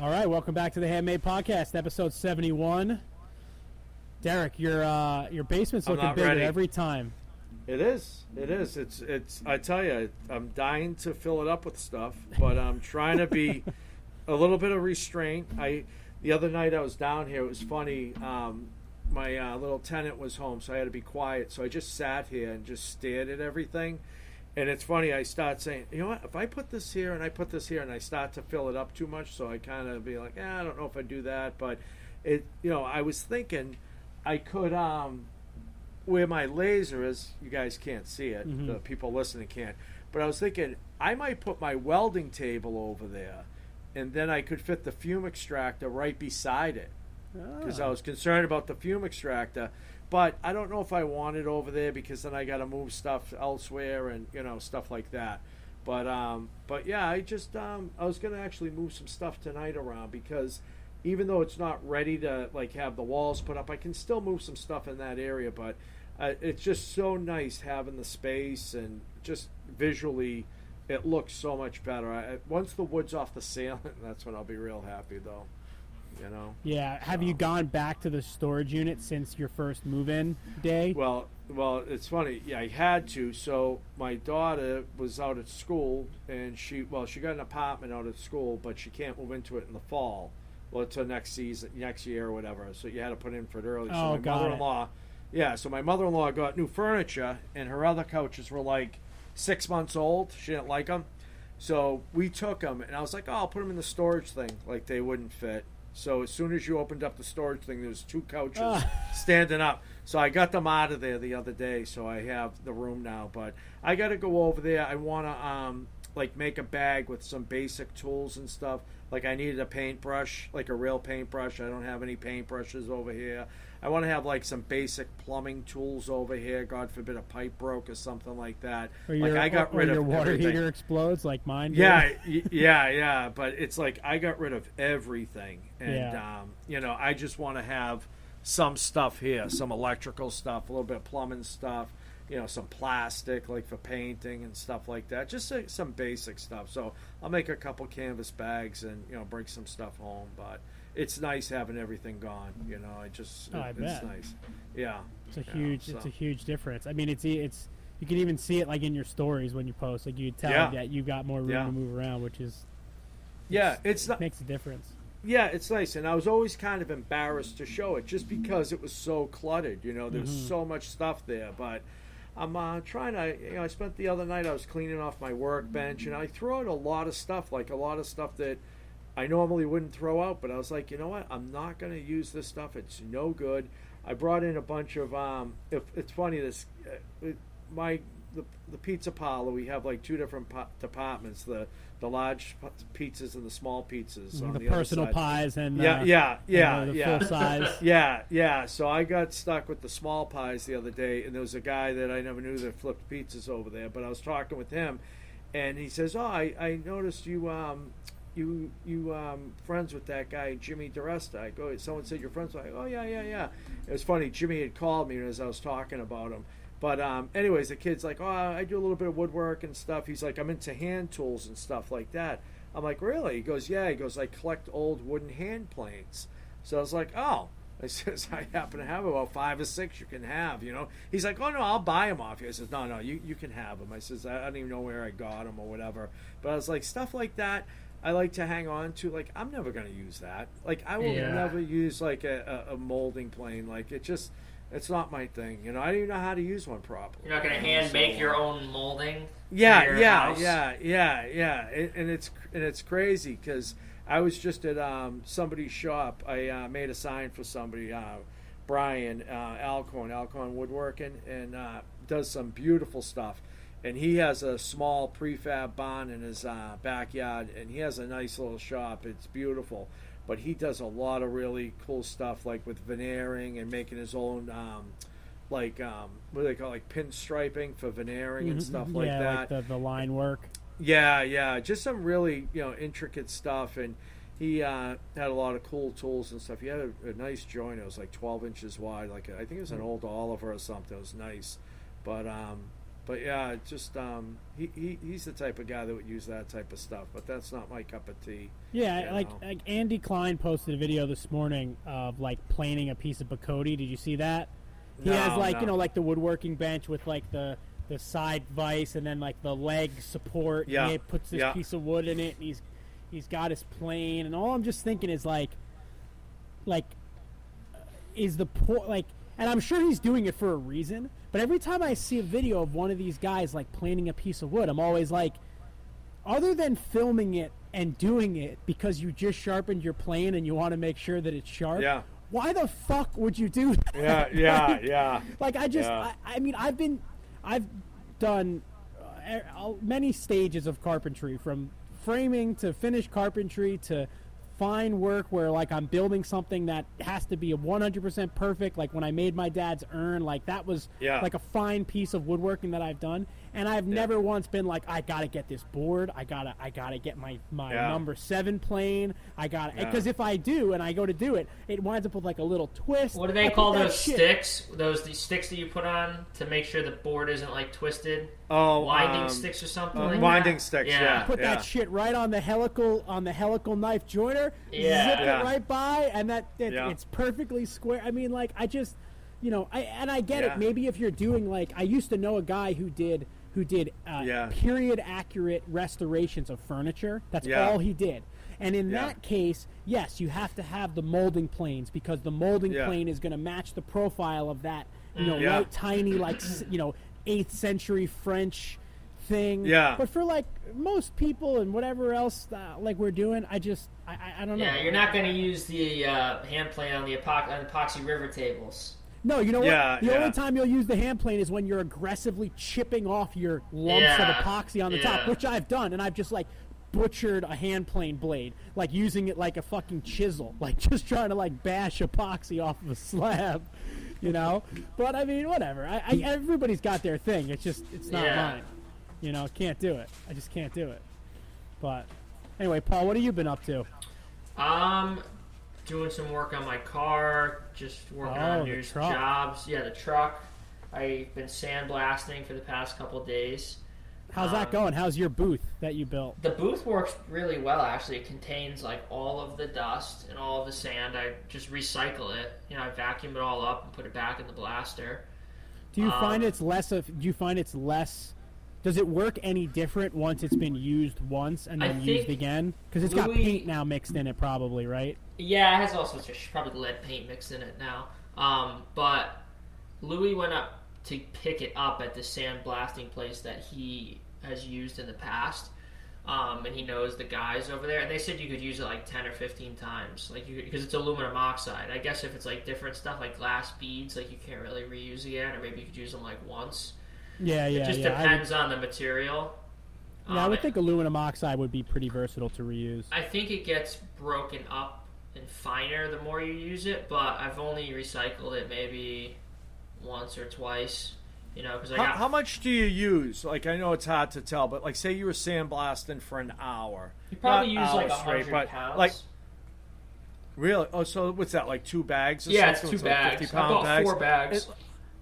All right, welcome back to the Handmade Podcast, episode seventy-one. Derek, your uh, your basement's looking bigger ready. every time. It is. It is. It's. It's. I tell you, I'm dying to fill it up with stuff, but I'm trying to be a little bit of restraint. I. The other night I was down here. It was funny. Um, my uh, little tenant was home, so I had to be quiet. So I just sat here and just stared at everything. And it's funny. I start saying, you know what? If I put this here and I put this here, and I start to fill it up too much, so I kind of be like, eh, I don't know if I do that. But it. You know, I was thinking I could. Um, where my laser is, you guys can't see it. Mhm. The people listening can't. But I was thinking I might put my welding table over there, and then I could fit the fume extractor right beside it because I Ah. was concerned about the fume extractor. But I don't know if I want it over there because then I got to move stuff elsewhere and you know stuff like that. But um, but yeah, I just um, I was gonna actually move some stuff tonight around because even though it's not ready to like have the walls put up, I can still move some stuff in that area. But uh, it's just so nice having the space and just visually, it looks so much better. I, once the wood's off the ceiling, that's when I'll be real happy though. You know. Yeah, have you gone back to the storage unit since your first move-in day? Well, well, it's funny. Yeah, I had to. So my daughter was out at school, and she well, she got an apartment out at school, but she can't move into it in the fall. Well, until next season, next year or whatever. So you had to put in for it early. Oh, my got it. mother-in-law, yeah. So my mother-in-law got new furniture, and her other couches were like six months old. She didn't like them, so we took them, and I was like, oh, I'll put them in the storage thing, like they wouldn't fit. So as soon as you opened up the storage thing, there's two couches Ah. standing up. So I got them out of there the other day. So I have the room now. But I got to go over there. I want to um, like make a bag with some basic tools and stuff. Like I needed a paintbrush, like a real paintbrush. I don't have any paintbrushes over here. I want to have like some basic plumbing tools over here. God forbid a pipe broke or something like that. or like your, I got rid your of your water everything. heater explodes like mine. did? Yeah, yeah, yeah. But it's like I got rid of everything, and Yeah. um, you know, I just want to have some stuff here, some electrical stuff, a little bit of plumbing stuff, you know, some plastic like for painting and stuff like that. Just uh, some basic stuff. So I'll make a couple canvas bags and you know bring some stuff home. But it's nice having everything gone. You know, I just Oh, I it's bet. nice. Yeah, It's a Yeah, huge, it's a huge difference. I mean, it's it's you can even see it like in your stories when you post. Like you tell Yeah. that you got more room Yeah. to move around, which is yeah. It's not. makes a difference. Yeah, it's nice, and I was always kind of embarrassed to show it just because it was so cluttered. You know, there's Mhm. so much stuff there, but I'm uh, trying to. You know, I spent the other night I was cleaning off my workbench, and I threw out a lot of stuff, like a lot of stuff that I normally wouldn't throw out. But I was like, you know what? I'm not going to use this stuff. It's no good. I brought in a bunch of. Um, if it's funny, this uh, my the, the pizza parlor. We have like two different po- departments: the the large p- pizzas and the small pizzas. on the the other personal side. pies and Yeah, uh, yeah, and yeah, the, the yeah. full size. Yeah, yeah. So I got stuck with the small pies the other day, and there was a guy that I never knew that flipped pizzas over there. But I was talking with him, and he says, "Oh, I, I noticed you um, you you um, friends with that guy Jimmy DeResta." I go, "Someone said you're friends." with him." "Oh yeah, yeah, yeah." It was funny. Jimmy had called me as I was talking about him. But um, anyways, the kid's like, "Oh, I do a little bit of woodwork and stuff." He's like, "I'm into hand tools and stuff like that." I'm like, "Really?" He goes, "Yeah." He goes, "I collect old wooden hand planes." So I was like, "Oh." I says, I happen to have about five or six you can have, you know. He's like, oh, no, I'll buy them off you. I says, no, no, you, you can have them. I says, I don't even know where I got them or whatever. But I was like, stuff like that, I like to hang on to. Like, I'm never going to use that. Like, I will Yeah. never use, like, a, a, a molding plane. Like, it just, it's not my thing. You know, I don't even know how to use one properly. You're not gonna hand so, make your own molding. yeah, your yeah, house? yeah, yeah, yeah, and, and it's and it's crazy because I was just at um, somebody's shop. I uh, made a sign for somebody, uh, Brian uh, Alcorn, Alcorn Woodworking, and uh, does some beautiful stuff. And he has a small prefab barn in his uh, backyard, and he has a nice little shop. It's beautiful, but he does a lot of really cool stuff, like with veneering and making his own. Um, like um, what do they call it, like pinstriping for veneering and stuff like yeah, that. like the, the line work. Yeah, yeah, just some really you know intricate stuff, and he uh, had a lot of cool tools and stuff. He had a, a nice joint; it was like twelve inches wide. Like I think it was an old Oliver or something. It was nice, but um, but yeah, just um, he, he he's the type of guy that would use that type of stuff. But that's not my cup of tea. Yeah, like like Andy Klein posted a video this morning of like planing a piece of Bocote. Did you see that? He No, has like no. you know like the woodworking bench with like the the side vise and then like the leg support. Yeah, And he puts this yeah. piece of wood in it, and he's he's got his plane. And all I'm just thinking is like, like, is the point like? And I'm sure he's doing it for a reason. But every time I see a video of one of these guys like planing a piece of wood, I'm always like, other than filming it and doing it because you just sharpened your plane and you want to make sure that it's sharp. Yeah. Why the fuck would you do that? Yeah, yeah, Like- yeah. Like I just, Yeah. I, I mean, I've been, I've done uh, many stages of carpentry from framing to finished carpentry to fine work where like I'm building something that has to be 100% perfect like when I made my dad's urn like that was Yeah. like a fine piece of woodworking that I've done and I've never once been like I got to get this board I got to I got to get my my Yeah. number 7 plane I got to Yeah. because if I do and I go to do it it winds up with like a little twist What do they put call that those shit- sticks? Those the sticks that you put on to make sure the board isn't like twisted. Oh, winding um, sticks or something. uh, like winding that? sticks, Yeah. yeah. put that shit right on the helical on the helical knife joiner, Yeah. zip Yeah. it right by, and that it, Yeah. it's perfectly square. I mean, like I just, you know, I and I get Yeah. it. Maybe if you're doing like I used to know a guy who did who did uh, Yeah. period accurate restorations of furniture. That's Yeah. all he did. And in Yeah. that case, yes, you have to have the molding planes because the molding Yeah. plane is going to match the profile of that, you know, Yeah. light, tiny, like you know, eighth century French thing. Yeah. But for like most people and whatever else uh, like we're doing, I just I, I, I don't know. Yeah, you're not going to use the uh, hand plane on the epoch- on epoxy river tables. No, you know Yeah, what? The yeah. only time you'll use the hand plane is when you're aggressively chipping off your lumps Yeah, of epoxy on the top, which I've done, and I've just like butchered a hand plane blade, like using it like a fucking chisel, like just trying to like bash epoxy off of a slab, you know. But I mean, whatever. I, I everybody's got their thing. It's just it's not mine. You know, can't do it. I just can't do it. But anyway, Paul, what have you been up to? Um, doing some work on my car, just working Oh, on new jobs. Yeah, the truck. I've been sandblasting for the past couple days. How's that Um, going? How's your booth that you built? The booth works really well. Actually, it contains like all of the dust and all of the sand. I just recycle it. You know, I vacuum it all up and put it back in the blaster. Do you Um, find it's less of? Do you find it's less? Does it work any different once it's been used once and then used again? Because it's got paint now mixed in it, probably, right? Yeah, it has all sorts of probably lead paint mixed in it now. Um, but Louis went up to pick it up at the sandblasting place that he has used in the past. Um, and he knows the guys over there, and they said you could use it like ten or fifteen times, like because it's aluminum oxide. I guess if it's like different stuff, like glass beads, like you can't really reuse again, or maybe you could use them like once. Yeah, yeah, it just yeah. I would, depends on the material. yeah, I Um, would think aluminum oxide would be pretty versatile to reuse. I think it gets broken up and finer the more you use it, but I've only recycled it maybe once or twice. You know, because I How, got how much do you use? Like, I know it's hard to tell, but like, say you were sandblasting for an hour. you probably Not use like a hours straight, hundred but, pounds. Like, really? Oh, so what's that? Like two bags? Or yeah, it's two like bags. 50 I bought bags. four bags. It-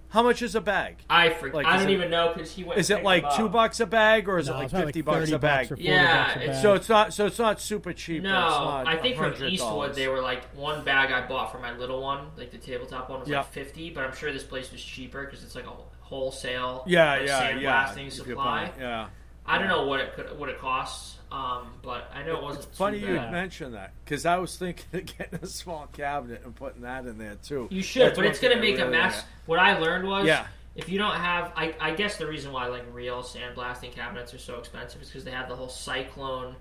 How much is a bag? I for, Like, I don't it- even know because he went. Is it like two bucks a bag, or is No, it like fifty like bucks a bag? bucks Yeah, bucks a it's- bag. So it's not. So it's not super cheap. No, it's not I think from $100. Eastwood they were like one bag I bought for my little one, like the tabletop one was Yeah. like fifty, but I'm sure this place was cheaper because it's like a wholesale Yeah, like, yeah, yeah. sandblasting If supply. Yeah. I don't know what it could what it costs, um, but I know it wasn't It's funny too you mentioned that because I was thinking of getting a small cabinet and putting that in there too. You should, That's but it's going to thing I make a mess. like. What I learned was, Yeah. if you don't have, I, I guess the reason why like real sandblasting cabinets are so expensive is because they have the whole cyclone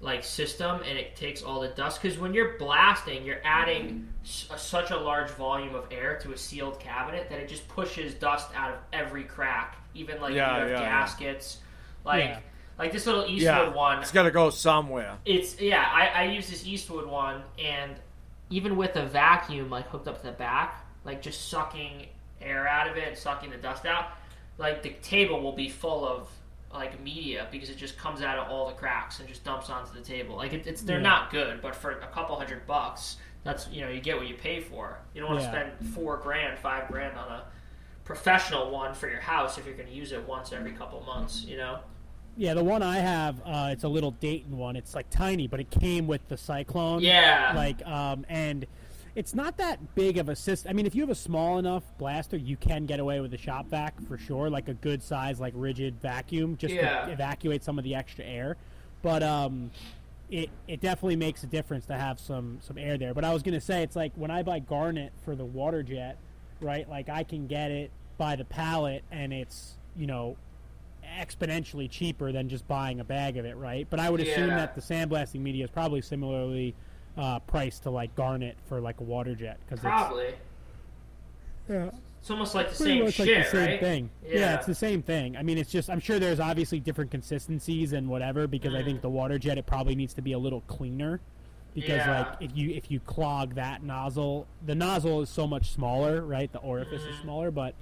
like system, and it takes all the dust. Because when you're blasting, you're adding s- a, such a large volume of air to a sealed cabinet that it just pushes dust out of every crack, even like Yeah, you have yeah, yeah. gaskets, like. Like this little Eastwood Yeah, one, it's got to go somewhere. it's yeah. I, I use this Eastwood one, and even with a vacuum like hooked up to the back, like just sucking air out of it, sucking the dust out, like the table will be full of like media because it just comes out of all the cracks and just dumps onto the table. Like it, it's they're Yeah. not good, but for a couple hundred bucks, that's you know you get what you pay for. You don't want to Yeah. spend four grand, five grand on a professional one for your house if you're going to use it once every couple months. You know. Yeah, the one I have, uh, it's a little Dayton one. It's like tiny, but it came with the Cyclone. Yeah. Like, um, and it's not that big of a system. I mean, if you have a small enough blaster, you can get away with a shop vac for sure, like a good size, like Ridgid vacuum, just Yeah. to evacuate some of the extra air. But um, it it definitely makes a difference to have some some air there. But I was gonna say, it's like when I buy Garnet for the water jet, right? Like I can get it by the pallet, and it's you know exponentially cheaper than just buying a bag of it, right? But I would assume Yeah. that the sandblasting media is probably similarly uh, priced to like Garnet for like a water jet because it's Probably. yeah, It's almost like the same shit, like the same right? thing. Yeah. it's the same thing. I mean, it's just I'm sure there's obviously different consistencies and whatever because I Mm. think the water jet it probably needs to be a little cleaner because Yeah. like if you if you clog that nozzle, the nozzle is so much smaller, right? The orifice Mm. is smaller, but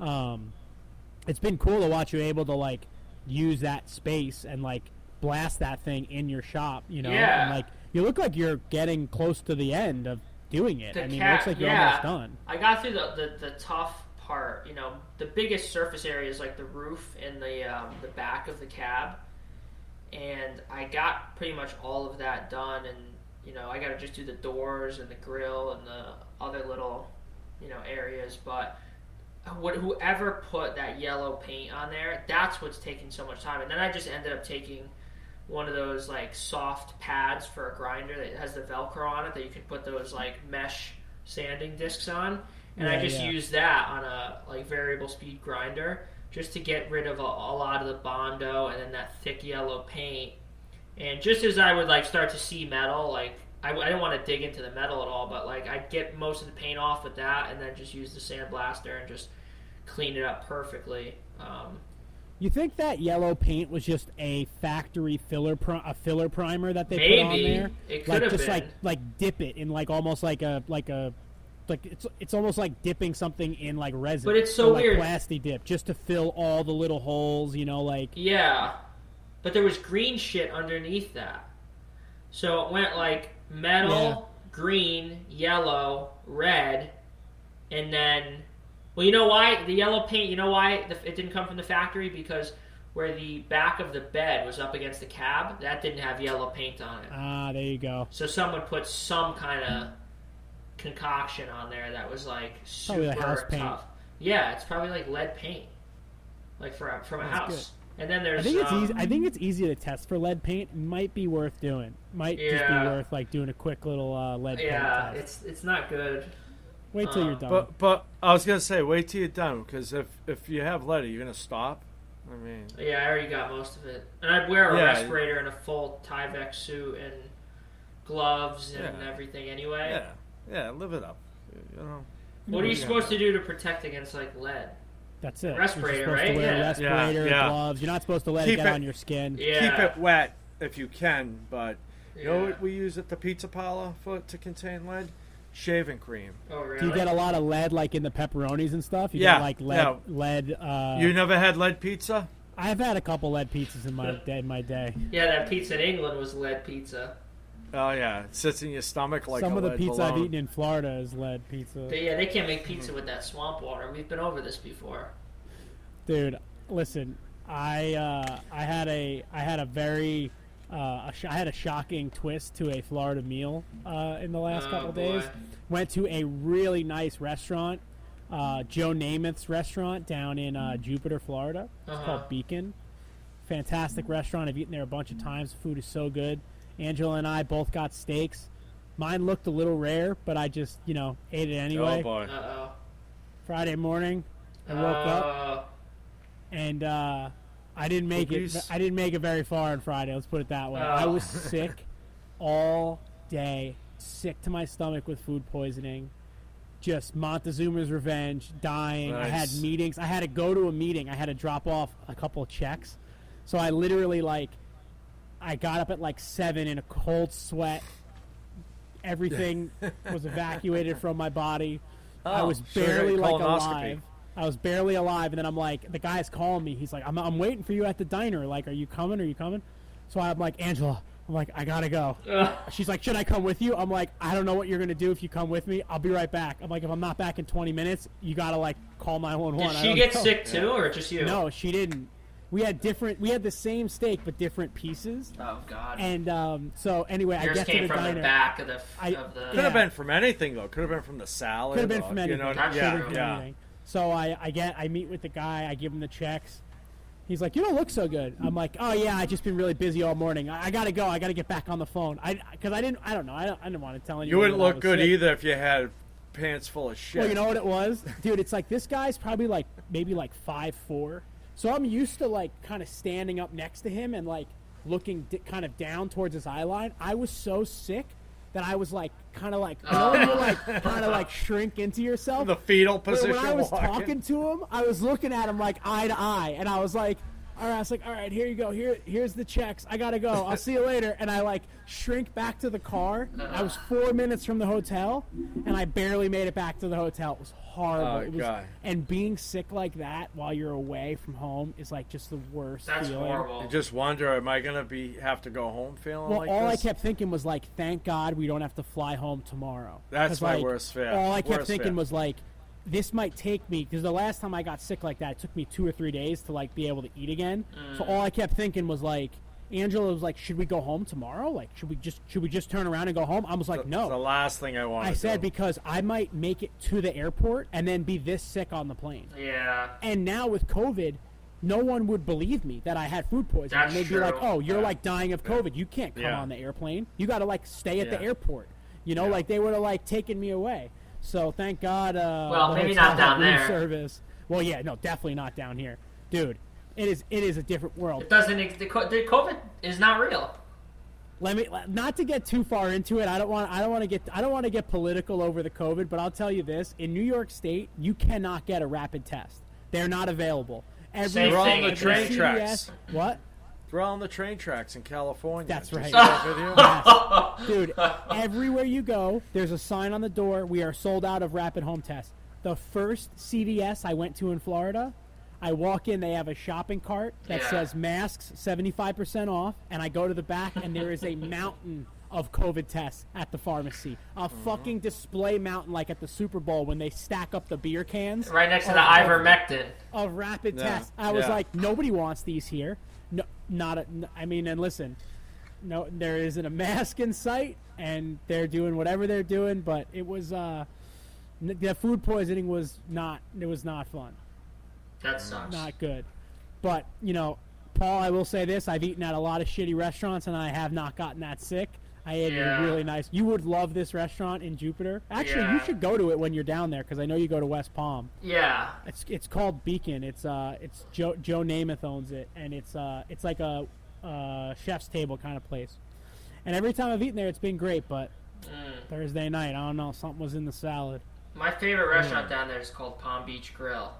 um, it's been cool to watch you able to like use that space and like blast that thing in your shop, you know, Yeah. and like you look like you're getting close to the end of doing it. The I mean, cat- it looks like you're yeah. almost done. I got through the, the, the tough part. You know, the biggest surface area is like the roof and the um, the back of the cab, and I got pretty much all of that done. And you know, I got to just do the doors and the grill and the other little you know areas. But what whoever put that yellow paint on there, that's what's taking so much time. And then I just ended up taking one of those like soft pads for a grinder that has the Velcro on it that you can put those like mesh sanding discs on, and I just yeah. used that on a like variable speed grinder just to get rid of a, a lot of the bondo and then that thick yellow paint. And just as I would like start to see metal, like I, I didn't want to dig into the metal at all, but like I'd get most of the paint off with that, and then just use the sandblaster and just clean it up perfectly. Um, You think that yellow paint was just a factory filler, pri- a filler primer that they put on there? It could like have just been. like like dip it in like almost like a like a like it's it's almost like dipping something in like resin. But it's so like weird. Plasti dip just to fill all the little holes. You know, like Yeah, but there was green shit underneath that. So it went like metal, Yeah. green, yellow, red, and then, well, you know why the yellow paint? You know why it didn't come from the factory? Because where the back of the bed was up against the cab, that didn't have yellow paint on it. ah, there you go. So someone put some kind of concoction on there that was like super house paint. tough. Yeah, it's probably like lead paint, like for a, from a That's house. And then there's I think it's um, easy. I think it's easy to test for lead paint. Might be worth doing. Might just be worth like doing a quick little uh, lead Yeah, paint test. it's it's not good. Wait till uh, you're done. But but I was gonna say, wait till you're done because if if you have lead, you're gonna stop. I mean, Yeah, I already got most of it, and I'd wear a Yeah. respirator and a full Tyvek suit and gloves and Yeah. everything anyway. yeah, yeah, live it up. You know. What are you Yeah. supposed to do to protect against like lead? That's it. Respirator, you're supposed right? To wear a Yeah. respirator, Yeah, yeah. gloves. You're not supposed to let Keep it get it- on your skin. Yeah, Keep it wet if you can, but you know Yeah. what we use at the pizza parlor for to contain lead? Shaving cream. Oh really? Do you get a lot of lead like in the pepperonis and stuff? You Yeah, get like lead. yeah. Lead. Uh, you never had lead pizza? I've had a couple lead pizzas in my day. In my day. Yeah, that pizza in England was lead pizza. Oh yeah, it sits in your stomach like Some a of the lead pizza I've eaten in Florida is lead pizza. But yeah, they can't make pizza with that swamp water. We've been over this before. Dude, listen, I uh, I had a I had a very uh, a sh- I had a shocking twist to a Florida meal uh, in the last Oh, couple boy. days. Went to a really nice restaurant, uh, Joe Namath's restaurant down in uh, Jupiter, Florida. It's Uh-huh. called Beacon. Fantastic restaurant. I've eaten there a bunch of times. Food is so good. Angela and I both got steaks. Mine looked a little rare, but I just you know ate it anyway. Oh boy. Uh oh. Friday morning, I woke up Uh, and uh, I didn't make Cookies? it. I didn't make it very far on Friday. Let's put it that way. I Oh. was sick all day, sick to my stomach with food poisoning. Just Montezuma's revenge, dying. I had meetings. I had to go to a meeting. I had to drop off a couple of checks. So I literally like, I got up at like seven in a cold sweat. Everything was evacuated from my body. Oh, I Oh, was should've got barely like alive. I was barely alive, and then I'm like, the guy's calling me. He's like, I'm, I'm waiting for you at the diner. Like, are you coming? Are you coming? So I'm like, Angela, I'm like, I gotta go. She's like, should I come with you? I'm like, I don't know what you're gonna do if you come with me. I'll be right back. I'm like, if I'm not back in 20 minutes, you gotta like call 911. did she get know. sick too, or just you? No, she didn't. We had different. We had the same steak but different pieces. Oh God. And um, so anyway, I Yours get to came the from diner. the back of the I- of the. Could Yeah. have been from anything though. Could have been from the salad. Could have been or, from you anything. know, yeah, true. Could've been yeah. anything. So I, I get I meet with the guy. I give him the checks. He's like, "You don't look so good." I'm like, "Oh yeah, I just been really busy all morning. I, I gotta go. I gotta get back on the phone. I because I didn't I don't know. I, don't, I didn't want to tell anyone. You wouldn't look good sick. either if you had pants full of shit. Well, you know what it was, dude. It's like this guy's probably like maybe like five four. So I'm used to like kind of standing up next to him and like looking di- kind of down towards his eye line. I was so sick that I was like kind of like you know when you like kind of like shrink into yourself. the fetal position. when I was walking. talking to him, I was looking at him like eye to eye, and I was like, "All right," I was like, "All right, here you go. Here, here's the checks. I gotta go. I'll see you later." And I like shrink back to the car. I was four minutes from the hotel, and I barely made it back to the hotel. It was horrible. Oh, it was, God. and being sick like that while you're away from home is like just the worst That's feeling. horrible. You just wonder, am I gonna be have to go home feeling Well, like all this? I kept thinking was like, thank God we don't have to fly home tomorrow. That's my like, worst fear. All I kept Worst thinking fear. was like, this might take me because the last time I got sick like that, it took me two or three days to like be able to eat again. So Mm. all I kept thinking was like, Angela was like, should we go home tomorrow? Like, should we just should we just turn around and go home? I was like, It's no. the last thing I want. I said because I might make it to the airport and then be this sick on the plane. yeah. And now with COVID, no one would believe me that I had food poisoning. That's and they'd true. be like, "Oh, you're Yeah. like dying of COVID. You can't come Yeah. on the airplane. You got to like stay at the airport." You know, Yeah. like they would have like taken me away. So thank God. Uh, Well, maybe not down there. Service. Well, yeah, no, definitely not down here, dude. It is. It is a different world. It doesn't. The, COVID is not real. Let me not to get too far into it. I don't want. I don't want to get. I don't want to get political over the COVID. But I'll tell you this: in New York State, you cannot get a rapid test. They're not available. Every Same They're on thing the train Jersey. tracks. What? They're on the train tracks in California. That's Did right. that video? Yes. Dude, everywhere you go, there's a sign on the door. We are sold out of rapid home tests. The first CVS I went to in Florida, I walk in, they have a shopping cart that Yeah. says masks 75% off, and I go to the back, and there is a mountain of COVID tests at the pharmacy. A Mm-hmm. fucking display mountain like at the Super Bowl when they stack up the beer cans Right next to the of- ivermectin. of rapid Yeah, tests. I was yeah. like, nobody wants these here. No, not. A, I mean, and listen, no, there isn't a mask in sight, and they're doing whatever they're doing. But it was, uh, the food poisoning was not. It was not fun. That sucks. Not good. But you know, Paul, I will say this: I've eaten at a lot of shitty restaurants, and I have not gotten that sick. I ate Yeah. a really nice. You would love this restaurant in Jupiter. Actually, you should go to it when you're down there because I know you go to West Palm. Yeah. It's it's called Beacon. It's uh it's Joe Joe Namath owns it, and it's uh it's like a uh, chef's table kind of place. And every time I've eaten there, it's been great. But Thursday night, I don't know, something was in the salad. My favorite restaurant down there is called Palm Beach Grill.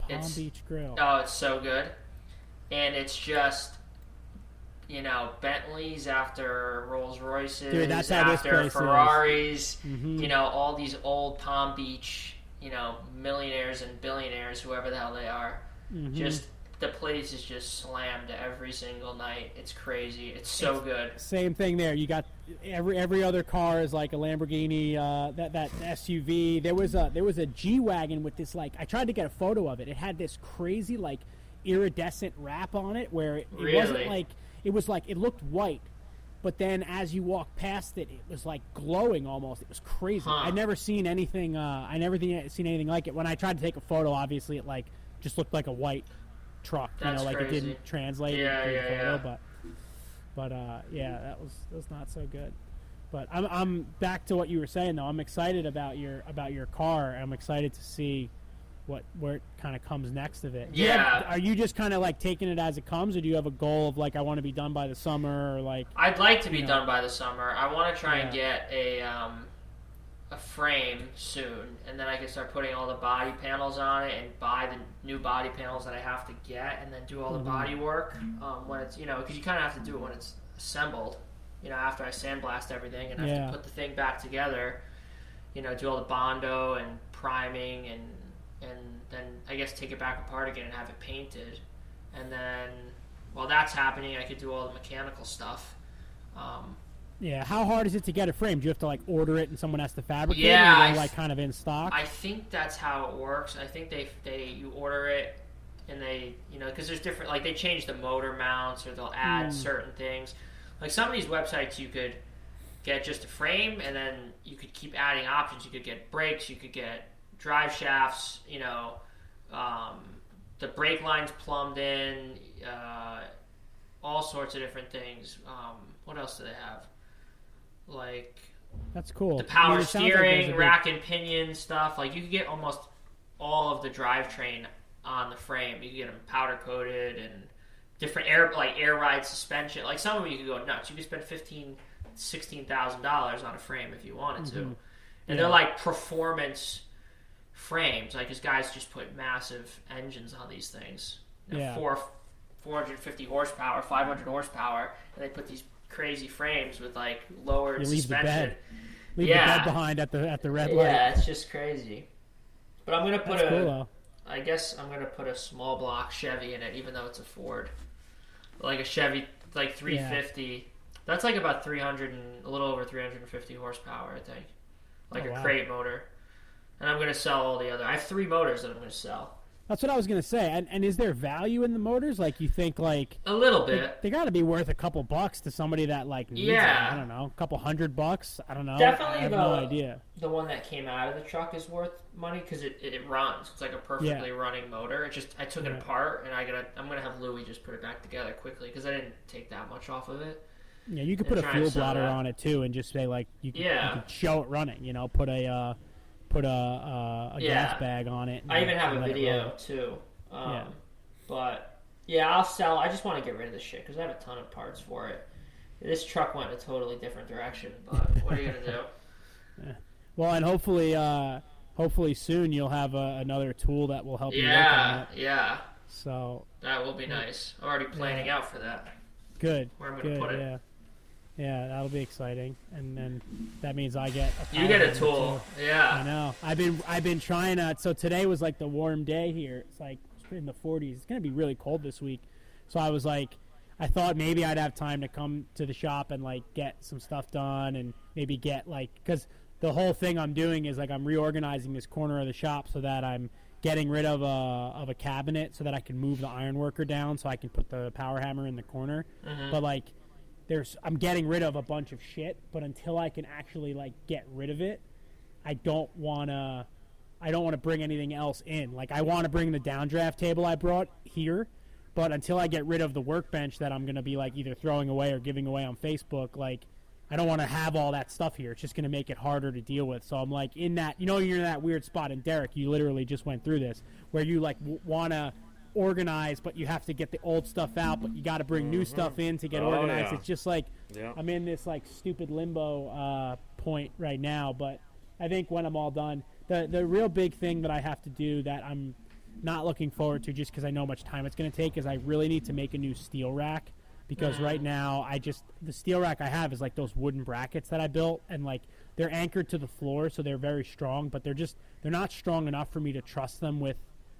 Palm It's- Beach Grill. Oh, it's so good. And it's just, you know, Bentleys after Rolls Royces, Dude, that's after. Ferraris, Mhm. you know, all these old Palm Beach, you know, millionaires and billionaires, whoever the hell they are. Mhm. Just the place is just slammed every single night. It's crazy. It's so good. Same thing there. You got every every other car is like a Lamborghini, uh, that that SUV. There was a there was a G wagon with this like I tried to get a photo of it. It had this crazy like iridescent wrap on it where it, it wasn't like it was like it looked white, but then as you walk past it, it was like glowing almost. It was crazy. Huh. I never seen anything. Uh, I never seen anything like it. When I tried to take a photo, obviously it like just looked like a white truck. That's you know, like crazy. it didn't translate Yeah, yeah, photo, yeah. but. But uh, yeah, that was that was not so good. But I'm I'm back to what you were saying though. I'm excited about your about your car. I'm excited to see what where it kind of comes next of it. Do have- Yeah. are you just kind of like taking it as it comes, or do you have a goal of like I want to be done by the summer, or like I'd like to be Yeah. done by the summer. I want to try and get a um, a frame soon, and then I can start putting all the body panels on it and buy the new body panels that I have to get, and then do all the Mhm. body work um, when it's you know because you kind of have to do it when it's assembled. You know, after I sandblast everything and I have Yeah. to put the thing back together. You know, do all the bondo and priming and and then I guess take it back apart again and have it painted, and then while that's happening, I could do all the mechanical stuff. Um, yeah? How hard is it to get a frame? Do you have to like order it and someone has to fabricate Yeah, it, or I like kind of in stock? I think that's how it works. I think they they you order it and they you know because there's different like they change the motor mounts or they'll add Hmm. certain things. Like some of these websites, you could get just a frame and then you could keep adding options. You could get brakes, you could get drive shafts. You know, um, the brake lines plumbed in. Uh, all sorts of different things. Um, what else do they have? Like That's cool. the I power mean, it sounds like there's steering, big- rack and pinion stuff. Like you could get almost all of the drivetrain on the frame. You could get them powder coated and different air like air ride suspension. Like some of them you could go nuts. You could spend fifteen, sixteen thousand dollars on a frame if you wanted to, and Yeah. they're like performance frames. Like these guys just put massive engines on these things. You know, Yeah. Four, 450 horsepower, 500 horsepower, and they put these crazy frames with like lowered You leave the suspension. bed. Leave Yeah. the bed behind at the at the red light. Yeah, it's just crazy. But I'm gonna put That's a. cool. I guess I'm gonna put a small block Chevy in it, even though it's a Ford. Like a Chevy, like 350. That's like about 300 and a little over 350 horsepower, I think. Like Oh, a wow. crate motor. And I'm gonna sell all the other. I have three motors that I'm gonna sell. That's what I was gonna say. And, and is there value in the motors? Like you think like A little bit. they got to be worth a couple bucks to somebody that like needs Yeah. it. I don't know, a couple hundred bucks. I don't know. Definitely I have the- no idea. The one that came out of the truck is worth money because it, it, it runs. It's like a perfectly running motor. It just I took it apart and I gotta I'm gonna have Louis just put it back together quickly because I didn't take that much off of it. Yeah, you could put a fuel bladder on it too, and just say like you could, Yeah. you could show it running. You know, put a uh, put a uh, a Yeah. gas bag on it. and I even have a video too. Um, Yeah. But yeah, I'll sell. I just want to get rid of this shit because I have a ton of parts for it. This truck went a totally different direction, but what are you gonna do? Well, and hopefully, uh, hopefully soon you'll have uh, another tool that will help you yeah, yeah, So that will be nice. I'm already planning out for that. good, Where I'm gonna good, put it. Yeah, yeah, that'll be exciting. And then that means I get a You get a tool, too. I know. I've been I've been trying to. So today was like the warm day here. It's like in the 40s. It's gonna be really cold this week. So I was like, I thought maybe I'd have time to come to the shop and like get some stuff done and maybe get like because the whole thing I'm doing is like I'm reorganizing this corner of the shop so that I'm getting rid of a of a cabinet so that I can move the iron worker down so I can put the power hammer in the corner. Mm-hmm. But like there's I'm getting rid of a bunch of shit, but until I can actually like get rid of it, I don't want to I don't want to bring anything else in. Like I want to bring the downdraft table I brought here, but until I get rid of the workbench that I'm to be like either throwing away or giving away on Facebook, like I don't want to have all that stuff here. It's just to make it harder to deal with. So I'm like in that, you know, you're in that weird spot. And Derek, you literally just went through this where you like w- want to organize, but you have to get the old stuff out, but you got to bring new stuff in to get Oh, organized. yeah. It's just like Yeah. I'm in this like stupid limbo uh, point right now, but I think when I'm all done, the the real big thing that I have to do that I'm not looking forward to just because I know how much time it's going to take is I really need to make a new steel rack because right now I just the steel rack I have is like those wooden brackets that I built and like they're anchored to the floor so they're very strong but they're just they're not strong enough for me to trust them with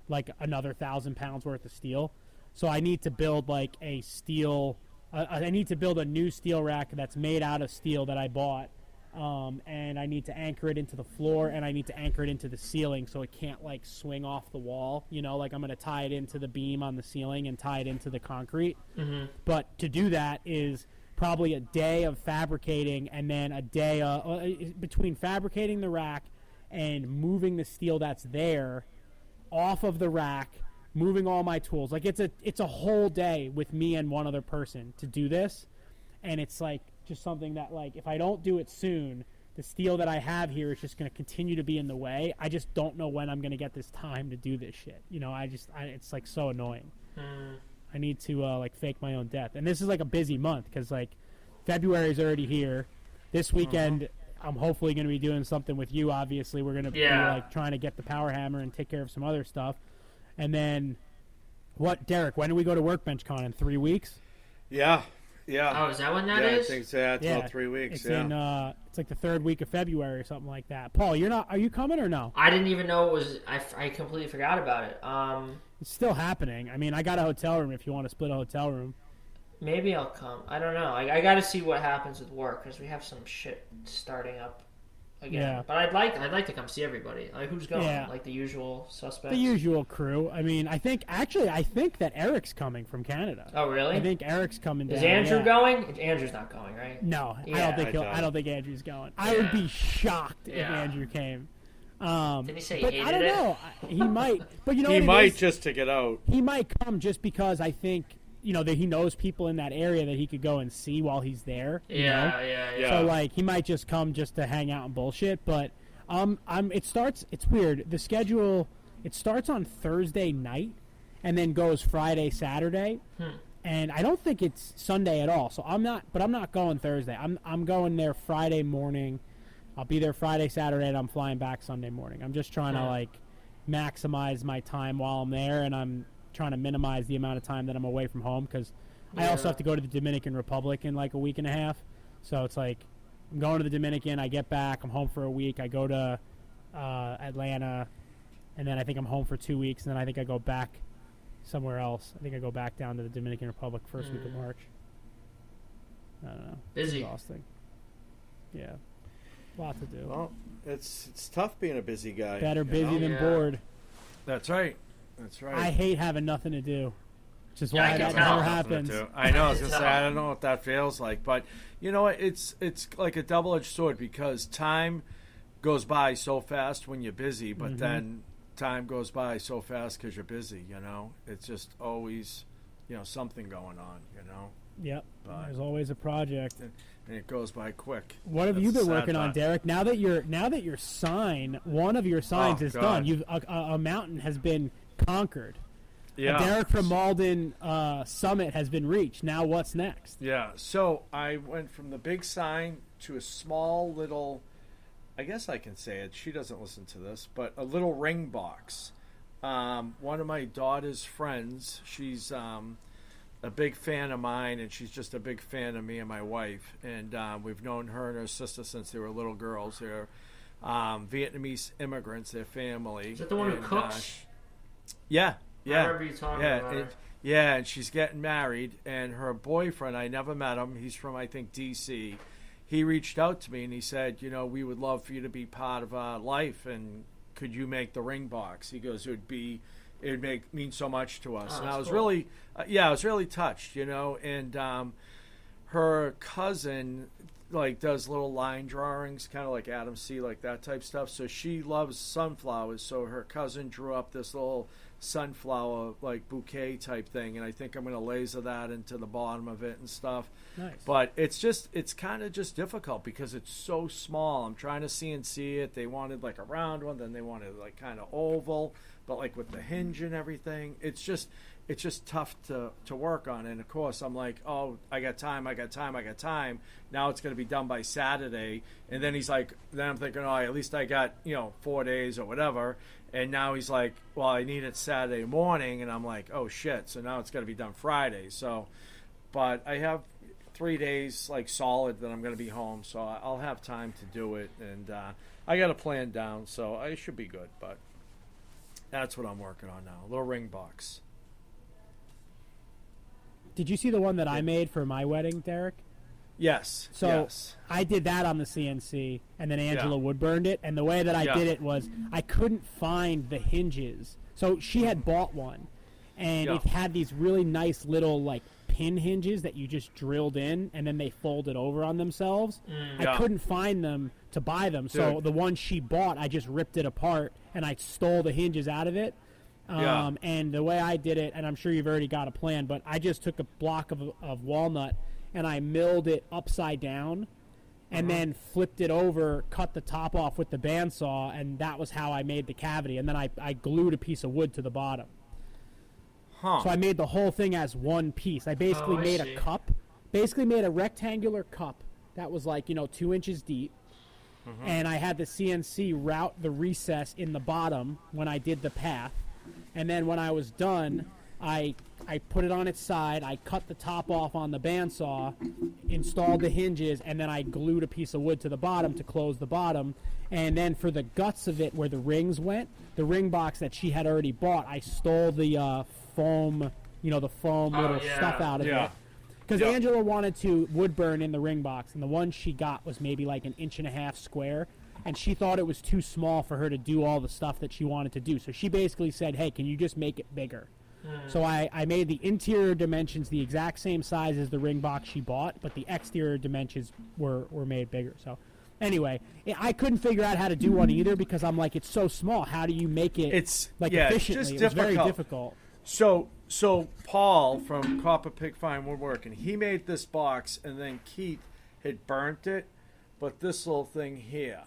like another thousand pounds worth of steel So I need to build like a steel. Uh, I need to build a new steel rack that's made out of steel that I bought, um, and I need to anchor it into the floor, and I need to anchor it into the ceiling so it can't like swing off the wall. You know, like I'm going to tie it into the beam on the ceiling and tie it into the concrete. Mm-hmm. But to do that is probably a day of fabricating and then a day uh, uh, between fabricating the rack and moving the steel that's there off of the rack moving all my tools like it's a it's a whole day with me and one other person to do this and it's like just something that like if i don't do it soon the steel that i have here is just going to continue to be in the way i just don't know when i'm going to get this time to do this shit you know i just I, it's like so annoying Mm. I need to uh, like fake my own death. And this is like a busy month because like February is already here. This weekend, I'm hopefully going to be doing something with you. Obviously, we're going to Yeah. be like trying to get the power hammer and take care of some other stuff. And then, what, Derek? When do we go to Workbench Con in three weeks? Yeah, yeah. Oh, is that when that yeah, is? I think so. Yeah, it's about three weeks. It's yeah. in uh, it's like the third week of February or something like that. Paul, you're not? Are you coming or no? I didn't even know it was. I, I completely forgot about it. Um, It's still happening. I mean, I got a hotel room if you want to split a hotel room. Maybe I'll come. I don't know. I, I got to see what happens with work because we have some shit starting up again. Yeah. But I'd like I'd like to come see everybody. Like who's going? Yeah. Like the usual suspects. The usual crew. I mean, I think actually, I think that Eric's coming from Canada. Oh really? I think Eric's coming down. is Andrew yeah. going? Andrew's not going, right? No, I don't think I he'll, don't. I don't think Andrew's going. I would be shocked if Andrew came. Um, Didn't he say he but I don't it? know. He might, but you know he what it might is? just to get out. he might come just because I think you know that he knows people in that area that he could go and see while he's there. you Yeah, know? yeah, yeah. Yeah. So like he might just come just to hang out and bullshit. But um, I'm it starts. It's weird. The schedule it starts on Thursday night and then goes Friday, Saturday, and I don't think it's Sunday at all. So I'm not. But I'm not going Thursday. I'm I'm going there Friday morning. I'll be there Friday, Saturday, and I'm flying back Sunday morning. I'm just trying to Hmm. like maximize my time while I'm there, and I'm trying to minimize the amount of time that I'm away from home because I also have to go to the Dominican Republic in like a week and a half. So it's like I'm going to the Dominican. I get back. I'm home for a week. I go to uh, Atlanta, and then I think I'm home for two weeks. And then I think I go back somewhere else. I think I go back down to the Dominican Republic first week of Mm. March. I don't know. Busy. Exhausting. Yeah. lot to do. Well, it's it's tough being a busy guy. Better busy know? than Yeah. bored. That's right. That's right. I hate having nothing to do. Which is Yeah, I why can that never happens. I know. I was gonna say I don't know what that feels like, but you know what? It's it's like a double edged sword because time goes by so fast when you're busy, but Mm-hmm. then time goes by so fast because you're busy. You know, it's just always you know something going on. You know, Yep. Bye. There's always a project. and it goes by quick. What have That's you been sad working on. Derek? Now that your now that your sign, one of your signs Oh, is God. done. You've a, a, a mountain has been conquered. Yeah. A Derek from Malden uh, summit has been reached. Now what's next? Yeah, so I went from the big sign to a small little, I guess I can say it. She doesn't listen to this, but a little ring box. Um, one of my daughter's friends, she's um, a big fan of mine, and she's just a big fan of me and my wife. And um, we've known her and her sister since they were little girls. They're um, Vietnamese immigrants, their family. Is that the one who And, uh, cooks? Yeah, yeah. remember you talking yeah, her. yeah, and she's getting married, and her boyfriend, I never met him. He's from, I think, D.C. He reached out to me and he said, you know, we would love for you to be part of our life, and could you make the ring box? He goes, it would be, it would make mean so much to us. Oh, and I was cool. really, uh, yeah, I was really touched, you know, and um, her cousin like does little line drawings, kind of like Adam C, like that type stuff. So she loves sunflowers. So her cousin drew up this little sunflower like bouquet type thing, and I think I'm going to laser that into the bottom of it and stuff. Nice. But it's just it's kind of just difficult because it's so small. I'm trying to CNC it. They wanted like a round one, then they wanted like kind of oval, but like with the hinge and everything. It's just it's just tough to to work on. And of course, I'm like, oh, I got time, I got time, I got time. Now it's going to be done by Saturday. And then he's like, then I'm thinking, oh, at least I got you know four days or whatever. And now he's like, well, I need it Saturday morning, and I'm like, oh shit. So now it's going to be done Friday. So, but I have three days like solid that I'm going to be home, so I'll have time to do it, and uh, I got a plan down, so I should be good. But that's what I'm working on now, a little ring box. Did you see the one that I made for my wedding, Derek? Yes. So yes. I did that on the CNC, and then Angela Yeah. wood burned it. And the way that I Yeah. did it was I couldn't find the hinges. So she had bought one, and Yeah. it had these really nice little like pin hinges that you just drilled in, and then they folded over on themselves. Mm, I Yeah. couldn't find them to buy them, so Dude. the one she bought, I just ripped it apart and I stole the hinges out of it. Yeah. Um, and the way I did it, and I'm sure you've already got a plan, but I just took a block of, of walnut and I milled it upside down and Uh-huh. then flipped it over, cut the top off with the bandsaw, and that was how I made the cavity. And then I, I glued a piece of wood to the bottom. Huh. So I made the whole thing as one piece. I basically Oh, I made see. a cup, basically made a rectangular cup that was like, you know, two inches deep. Mm-hmm. And I had the CNC route the recess in the bottom when I did the path. And then when I was done, I I put it on its side. I cut the top off on the bandsaw, installed the hinges, and then I glued a piece of wood to the bottom to close the bottom. And then for the guts of it, where the rings went, the ring box that she had already bought, I stole the uh, foam, you know, the foam Oh, little yeah. stuff out of Yeah. it. Because Yeah. Angela wanted to wood burn in the ring box, and the one she got was maybe like an inch and a half square, and she thought it was too small for her to do all the stuff that she wanted to do. So she basically said, "Hey, can you just make it bigger?" Hmm. So I, I made the interior dimensions the exact same size as the ring box she bought, but the exterior dimensions were, were made bigger. So anyway, I- couldn't figure out how to do one either because I'm like, it's so small. How do you make it It's- like yeah, it's efficiently? just it was very difficult. difficult. So so Paul from Copper Pig Fine Woodworking, he made this box, and then Keith had burnt it, but this little thing here,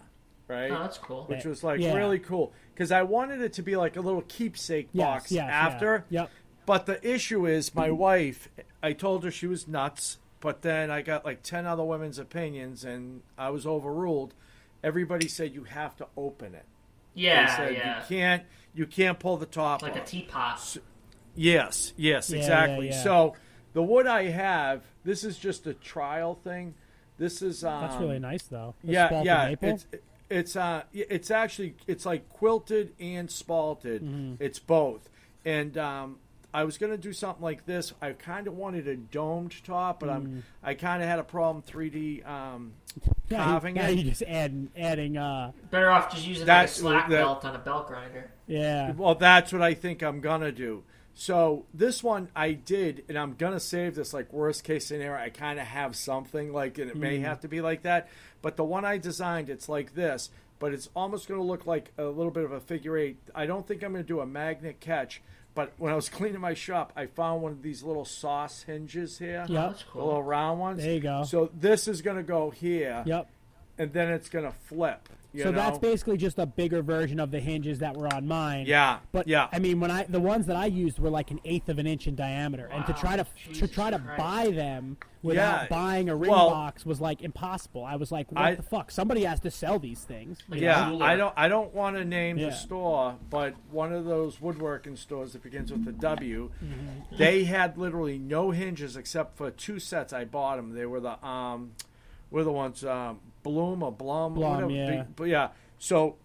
right? Oh, that's cool. Which was like Yeah. really cool because I wanted it to be like a little keepsake Yes, box yes, after. yeah. Yep. But the issue is, my wife. I told her she was nuts, but then I got like ten other women's opinions, and I was overruled. Everybody said you have to open it. Yeah, said yeah. you can't. You can't pull the top Like a off. teapot. Yes, yes, Yeah, exactly. yeah. So the wood I have, this is just a trial thing. This is um, That's really nice, though. The Yeah, yeah. It's it's uh it's actually it's like quilted and spalted. Mm-hmm. It's both. And um I was gonna do something like this. I kind of wanted a domed top, but I'm I kind of had a problem 3D um, Mm. yeah, carving now it. you just add adding uh Better off just using like a slack that- belt on a belt grinder. yeah. Well, that's what I think I'm gonna do. So this one I did, and I'm gonna save this. Like worst case scenario, I kind of have something like, and it may hmm. have to be like that. But the one I designed, it's like this, but it's almost gonna look like a little bit of a figure eight. I don't think I'm gonna do a magnet catch. But when I was cleaning my shop, I found one of these little sauce hinges here. Yep. That's cool. little round ones. There you go. So this is gonna go here, Yep. and then it's gonna flip. You so know? that's basically just a bigger version of the hinges that were on mine. Yeah, But yeah. I mean, when I the ones that I used were like an eighth of an inch in diameter, and to try to to try to Christ. buy them without Yeah. buying a ring Well- box was like impossible. I was like, what I- the fuck? Somebody has to sell these things. Like Yeah. I don't. I don't want to name Yeah. the store, but one of those woodworking stores that begins with a W, Mm-hmm. they had literally no hinges except for two sets. I bought them. They were the um, were the ones um, Bloom or Blum, Blum, whatever. yeah. But yeah, so.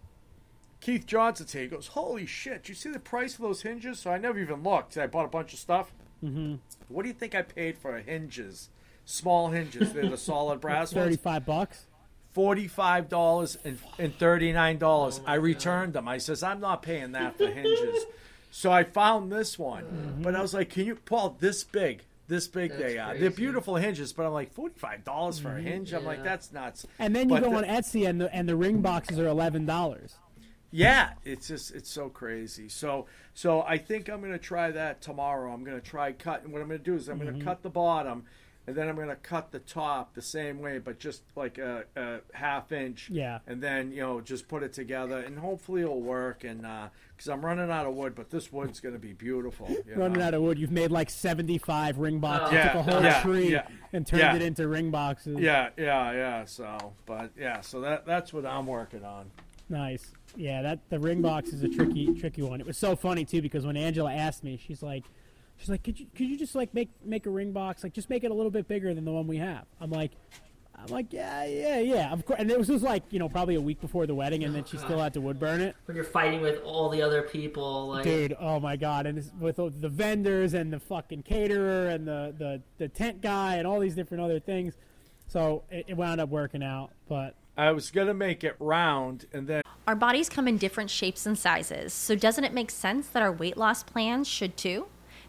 Keith Johnson here. He goes, "Holy shit! You see the price of those hinges?" So I never even looked. I bought a bunch of stuff. Mm-hmm. What do you think I paid for hinges? Small hinges. They're the solid brass ones. Thirty-five bucks. forty-five dollars and, and thirty-nine dollars. I returned them. I says I'm not paying that for hinges. so I found this one, but I was like, "Can you, Paul? This big, this big That's they are. They're beautiful hinges." But I'm like, forty-five dollars for a hinge. I'm like, that's nuts. And then you But go the- on Etsy, and the and the ring boxes are eleven dollars. Yeah, it's just it's so crazy. So so I think I'm gonna try that tomorrow. I'm gonna try cut, and what I'm gonna do is I'm Mm-hmm. gonna cut the bottom, and then I'm gonna cut the top the same way, but just like a, a half inch. Yeah. And then you know just put it together, and hopefully it'll work. And uh, because I'm running out of wood, but this wood's gonna be beautiful. you Running know? out of wood, you've made like seventy-five ring boxes. Yeah, took a whole yeah, tree yeah, and turned yeah. it into ring boxes. Yeah, yeah, yeah. So, but yeah, so that that's what I'm working on. Nice. Yeah, that the ring box is a tricky tricky one. It was so funny too because when Angela asked me, she's like she's like, "Could you could you just like make make a ring box like just make it a little bit bigger than the one we have?" I'm like, I'm like, yeah, yeah, yeah. Of course. And it was just like, you know, probably a week before the wedding, and then she still had to wood burn it. When you're fighting with all the other people, like Dude, oh my god! And with the vendors and the fucking caterer and the the, the tent guy and all these different other things. So it, it wound up working out, but I was gonna make it round, and then Our bodies come in different shapes and sizes, so doesn't it make sense that our weight loss plans should too?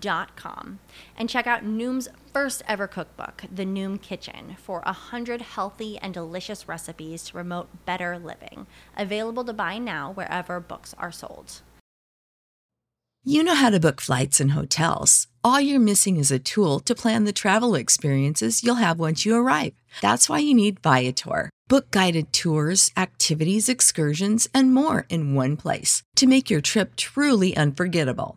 dot com and check out Noom's first ever cookbook, The Noom Kitchen, for a hundred healthy and delicious recipes to promote better living. Available to buy now wherever books are sold. You know how to book flights and hotels. All you're missing is a tool to plan the travel experiences you'll have once you arrive. That's why you need Viator. Book guided tours, activities, excursions, and more in one place to make your trip truly unforgettable.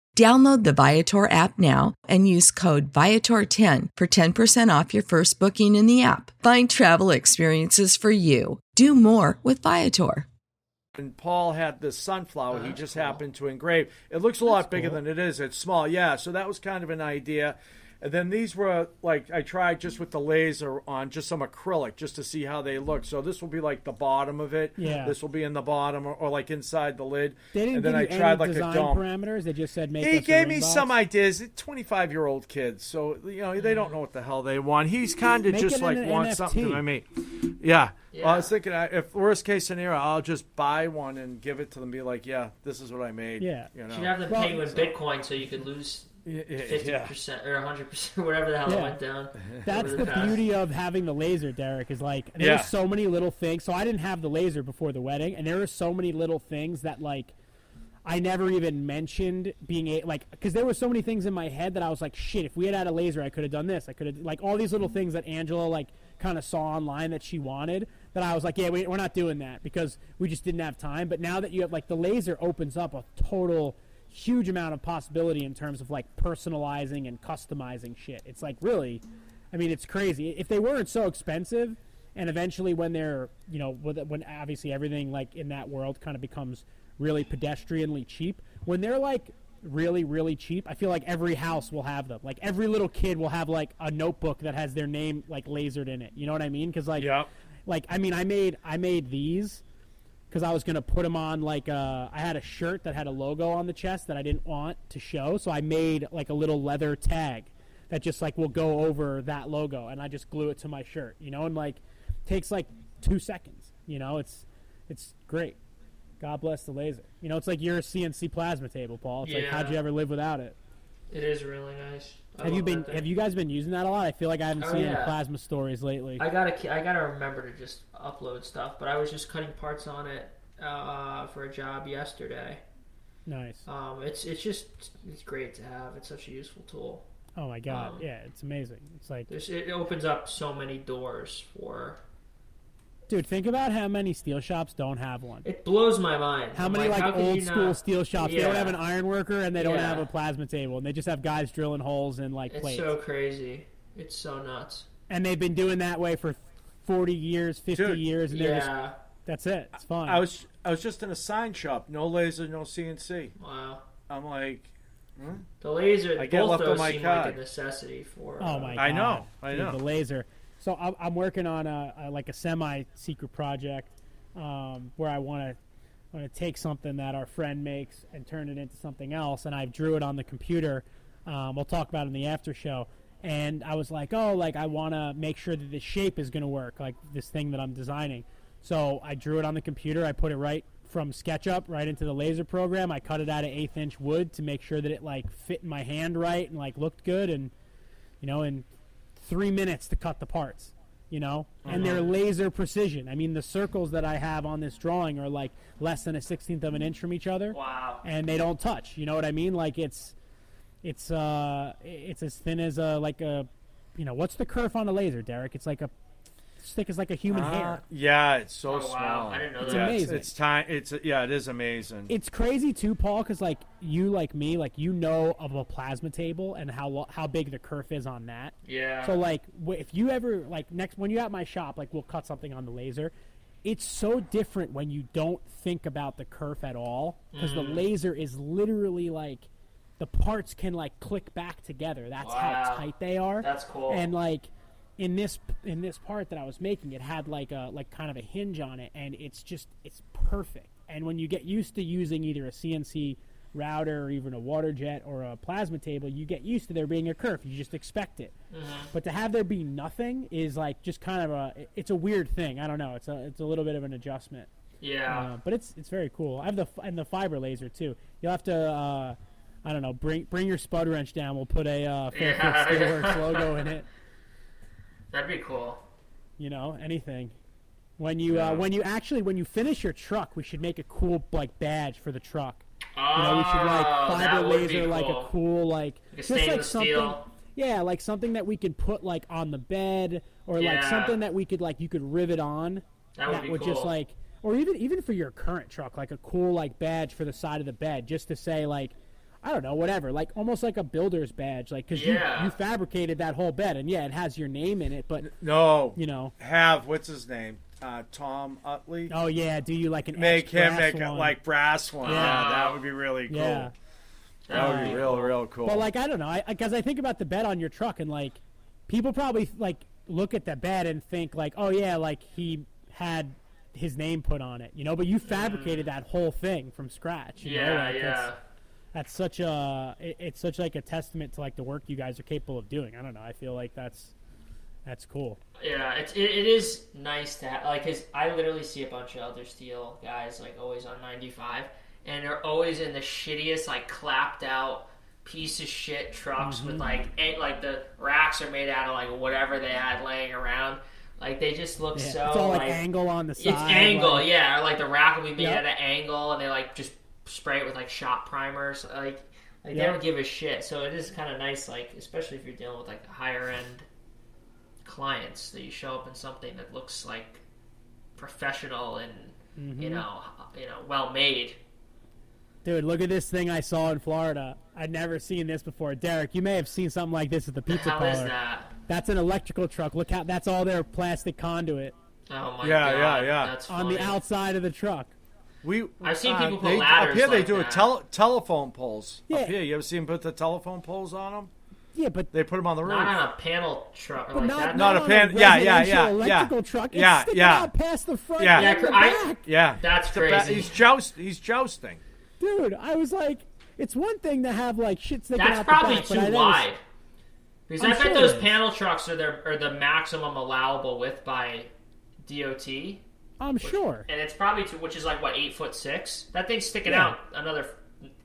Download the Viator app now and use code Viator10 for 10% off your first booking in the app. Find travel experiences for you. Do more with Viator. and Paul had this sunflower he just happened to engrave. It looks a lot bigger than it is. It's small, yeah. So that was kind of an idea. And then these were like I tried just with the laser on just some acrylic just to see how they look. So this will be like the bottom of it. Yeah. This will be in the bottom or, or like inside the lid. they didn't and then give I you tried any like design a dome. parameters. They just said make. He us a gave me ring some ideas. Twenty-five year old kids, so you know they don't know what the hell they want. He's kind of just like an wants something NFT. to me. Yeah. Well, I was thinking, if worst case scenario, I'll just buy one and give it to them. Be like, yeah, this is what I made. Yeah. You you know. should have them Well, pay with Bitcoin so you could lose Yeah, yeah, fifty yeah. percent or hundred percent, whatever the hell it Yeah. went down. That's over the beauty of having the laser, Derek. Is like there's Yeah. so many little things. So I didn't have the laser before the wedding, and there are so many little things that like I never even mentioned being a like because there were so many things in my head that I was like, shit. If we had had a laser, I could have done this. I could have like all these little mm-hmm. things that Angela like kind of saw online that she wanted. That I was like, yeah, we, we're not doing that because we just didn't have time. But now that you have like the laser opens up a total huge amount of possibility in terms of like personalizing and customizing shit. It's like really, I mean, it's crazy. If they weren't so expensive, and eventually when they're, you know, when obviously everything like in that world kind of becomes really pedestrianly cheap, when they're like really really cheap, I feel like every house will have them. Like every little kid will have like a notebook that has their name like lasered in it. You know what I mean? Because like, Yep. like I mean, I made I made these because I was gonna put them on like uh, I had a shirt that had a logo on the chest that I didn't want to show, so I made like a little leather tag that just like will go over that logo, and I just glue it to my shirt, you know, and like takes like two seconds, you know, it's it's great. God bless the laser. You know, it's like your CNC plasma table, Paul. It's like how'd you ever live without it? It is really nice. I have you been have you guys been using that a lot? I feel like I haven't Oh, seen any plasma stories lately. I gotta, I gotta remember to just upload stuff. But I was just cutting parts on it uh, for a job yesterday. nice. Um, it's, it's just, it's great to have. It's such a useful tool. Oh my god, um, yeah, it's amazing. It's like it opens up so many doors for. Dude, think about how many steel shops don't have one. It blows my mind. How I'm many like, how old school not- steel shops? They don't have an iron worker and they don't Yeah. have a plasma table, and they just have guys drilling holes in like It's plates. so crazy. It's so nuts. and they've been doing that way for forty years, fifty Dude, years, and they're just that's it. It's fine. I was I was just in a sign shop, no laser, no CNC. Wow. I'm like, The laser, I get both left on my seem card. like a necessity for. oh uh, my god! I know, I Dude, know. the laser. So I'm, I'm working on a, a like a semi secret project um, where I want to want to take something that our friend makes and turn it into something else, and I drew it on the computer. Um, we'll talk about it in the after show. And I was like, oh, like I want to make sure that the shape is going to work, like this thing that I'm designing. So I drew it on the computer. I put it right from SketchUp right into the laser program. I cut it out of eighth inch wood to make sure that it like fit in my hand right and like looked good. And you know, in three minutes to cut the parts. You know, and they're laser precision. I mean, the circles that I have on this drawing are like less than a sixteenth of an inch from each other Wow. and they don't touch. You know what I mean? Like it's it's uh it's as thin as a like a you know what's the kerf on a laser, Derek? It's like a thick as like a human Uh, hair. yeah, it's so Oh, wow. small. I didn't know It's that. Yeah, amazing. It's, it's time. It's yeah, it is amazing. It's crazy too, Paul, because like you, like me, like you know of a plasma table and how how big the kerf is on that. Yeah. So like, if you ever like next when you're at my shop, like we'll cut something on the laser. It's so different when you don't think about the kerf at all because Mm-hmm. the laser is literally like the parts can like click back together. That's Wow. how tight they are. That's cool. And like in this in this part that I was making, it had like a like kind of a hinge on it, and it's just it's perfect. And when you get used to using either a CNC router or even a water jet or a plasma table, you get used to there being a kerf. You just expect it. But to have there be nothing is like just kind of a it's a weird thing. I don't know. It's a it's a little bit of an adjustment. yeah. Uh, but it's it's very cool. I have the and the fiber laser too. You'll have to uh, I don't know bring bring your spud wrench down. We'll put a uh, Fairfield Yeah. Steelworks logo in it. That'd be cool. You know anything. When you uh, when you actually when you finish your truck, we should make a cool like badge for the truck. Oh, You know, we should like fiber would be laser like a cool. cool like just like something. steel. Yeah, like something that we could put like on the bed, or like something that we could like you could rivet on. That would be just cool. like, or even even for your current truck, like a cool like badge for the side of the bed, just to say like, I don't know, whatever, like almost like a builder's badge, like because Yeah. you you fabricated that whole bed, and yeah, it has your name in it, but no, you know, have what's his name? Uh, Tom Utley. oh yeah, do you like an make etched him brass make it one? like brass one. Yeah. Yeah, that would be really cool. yeah. That would be Uh, real, real cool. But like I don't know, I because I, think about the bed on your truck, and like people probably like look at the bed and think like, oh yeah, like he had his name put on it, you know. But you fabricated that whole thing from scratch. You know? Yeah, Like, yeah. That's, such a it, it's such like a testament to like the work you guys are capable of doing. I don't know. I feel like that's that's cool. Yeah, it's it, it is nice to have, like cause I literally see a bunch of other steel guys like always on 95 and they're always in the shittiest like clapped out piece of shit trucks Mm-hmm. with like eight, like the racks are made out of like whatever they had laying around like they just look Yeah. so it's all like, like angle on the side. it's angle like- yeah or like the rack will be made Yep. at an angle and they like just spray it with like shot primers like like they don't give a shit so it is kind of nice like especially if you're dealing with like higher end clients that you show up in something that looks like professional and Mm-hmm. you know you know well made Dude, look at this thing I saw in Florida. I'd never seen this before. Derek, you may have seen something like this at the the pizza hell parlor. that That's an electrical truck. Look how that's all their plastic conduit oh my Yeah, god yeah, yeah. that's on the outside of the truck. We I've seen uh, people put they, ladders up here. they like do a tele- telephone poles. Yeah. Up here, you ever see them put the telephone poles on them? Yeah, but They put them on the roof. not on a panel truck or like not, that Not a on pan- yeah, yeah, yeah, electrical yeah. truck. It's Yeah, yeah. out past the front Yeah. and Yeah, the I- back. yeah, That's The ba- crazy. he's joust. He's jousting. Dude, I was like, it's one thing to have like shit sticking that's out probably the back, too but I never- wide because I'm I bet sure those panel trucks are their are the maximum allowable width by DOT I'm sure. and it's probably to, which is like what eight foot six. That thing's sticking Yeah. out another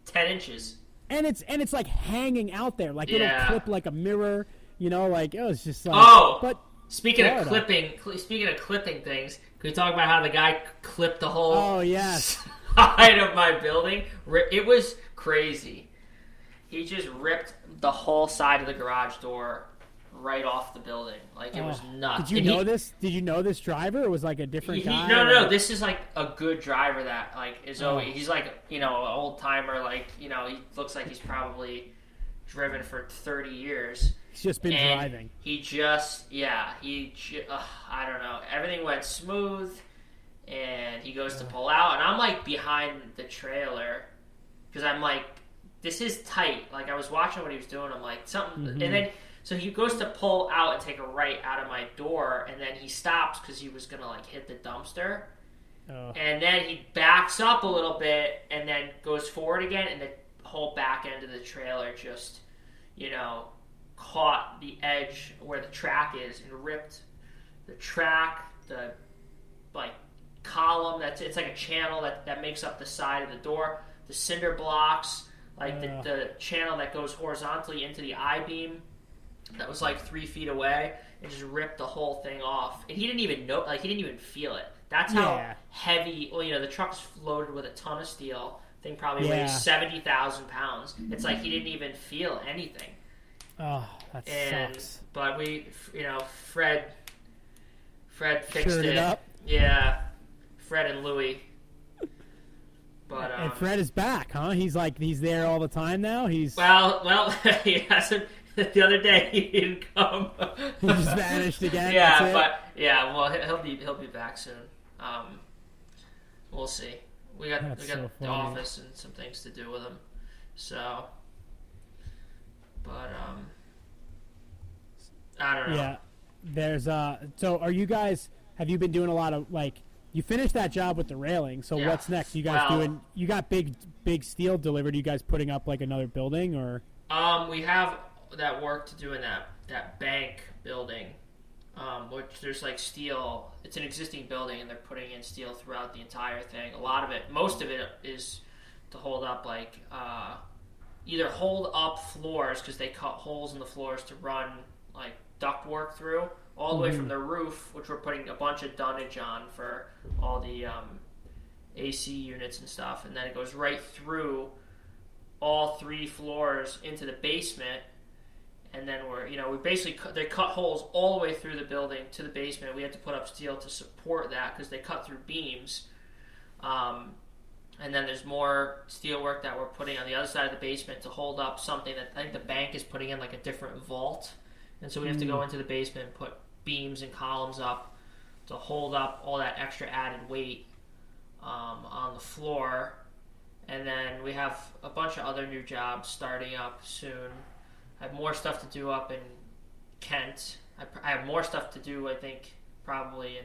ten inches. And it's and it's like hanging out there, like it'll clip like a mirror. You know, like it was just like. Oh! but Speaking Florida. of clipping, cl- speaking of clipping things, can we talk about how the guy clipped the whole oh yes, side of my building? It was crazy. He just ripped the whole side of the garage door right off the building. Like it was Oh. nuts. Did you And know he- this? Did you know this driver? It was like a different He, guy. no, or- no, this is like a good driver that like is Oh. always he's like you know an old timer. Like you know he looks like he's probably driven for thirty years. He's just been and driving. He just yeah he I don't know everything went smooth, and he goes to pull out, and I'm like behind the trailer because I'm like this is tight. Like I was watching what he was doing. I'm like something, Mm-hmm. and then so he goes to pull out and take a right out of my door, and then he stops because he was gonna like hit the dumpster, Oh. and then he backs up a little bit and then goes forward again, and the whole back end of the trailer just, you know, caught the edge where the track is and ripped the track, the like column that's it's like a channel that, that makes up the side of the door, the cinder blocks, like the, the channel that goes horizontally into the I beam that was like three feet away and just ripped the whole thing off. And he didn't even know, like he didn't even feel it. That's how Yeah. heavy. Well, you know, the truck's loaded with a ton of steel. Thing probably Yeah. weighs seventy thousand pounds. It's like he didn't even feel anything. Oh, that And sucks. but we, you know, Fred, Fred fixed it up. Yeah, Fred and Louie. But um, And Fred is back, huh? He's like he's there all the time now. He's well, well, he hasn't. The other day he didn't come. he just vanished again. yeah, but yeah, well, he- he'll be he'll be back soon. Um, we'll see. We got That's we got so the office and some things to do with him. So, but um, I don't know. Yeah. There's uh so are you guys have you been doing a lot of like you finished that job with the railing, so Yeah. what's next? You guys Well- doing you got big big steel delivered, you guys putting up like another building or Um, we have that work to do in that that bank building, um, which there's like steel. It's an existing building, and they're putting in steel throughout the entire thing. A lot of it, most of it, is to hold up like uh, either hold up floors because they cut holes in the floors to run like duct work through, all the way from the roof, which we're putting a bunch of dunnage on for all the um, AC units and stuff, and then it goes right through all three floors into the basement and then we're you know we basically cut, they cut holes all the way through the building to the basement. We had to put up steel to support that because they cut through beams. Um, and then there's more steel work that we're putting on the other side of the basement to hold up something that i think the bank is putting in like a different vault. And so we have to go into the basement and put beams and columns up to hold up all that extra added weight um, on the floor. And then we have a bunch of other new jobs starting up soon. I have more stuff to do up in Kent. I, pr- I have more stuff to do, I think, probably in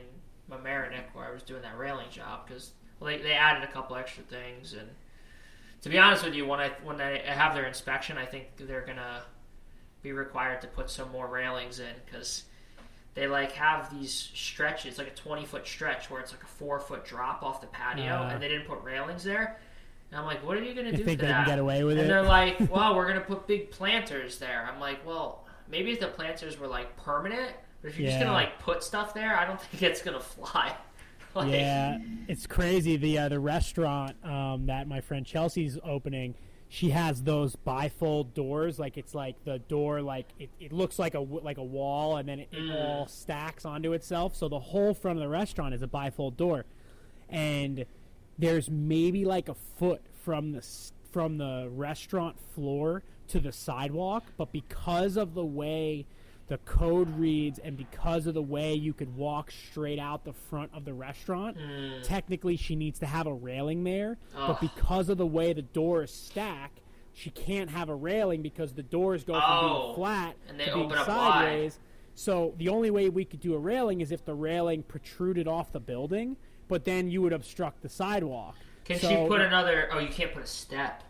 Mamaroneck where I was doing that railing job because well, they, they added a couple extra things. And to be honest with you, when I when I have their inspection, I think they're gonna be required to put some more railings in because they like have these stretches, like a 20 foot stretch where it's like a four foot drop off the patio, Uh. and they didn't put railings there. And I'm like, what are you gonna do think they that? can get away with and it? they're like, well, we're gonna put big planters there. I'm like, well, maybe if the planters were like permanent, but if you're just gonna like put stuff there, I don't think it's gonna fly. like, Yeah, it's crazy. The uh, the restaurant um, that my friend Chelsea's opening, she has those bifold doors. Like it's like the door, like it, it looks like a like a wall, and then it, it all stacks onto itself. So the whole front of the restaurant is a bifold door, and there's maybe like a foot from the from the restaurant floor to the sidewalk, but because of the way the code reads and because of the way you could walk straight out the front of the restaurant, hmm. technically she needs to have a railing there. But because of the way the doors stack, she can't have a railing because the doors go from Oh, being flat and they to being sideways. So the only way we could do a railing is if the railing protruded off the building, but then you would obstruct the sidewalk. Can So- she put another? Oh, you can't put a step.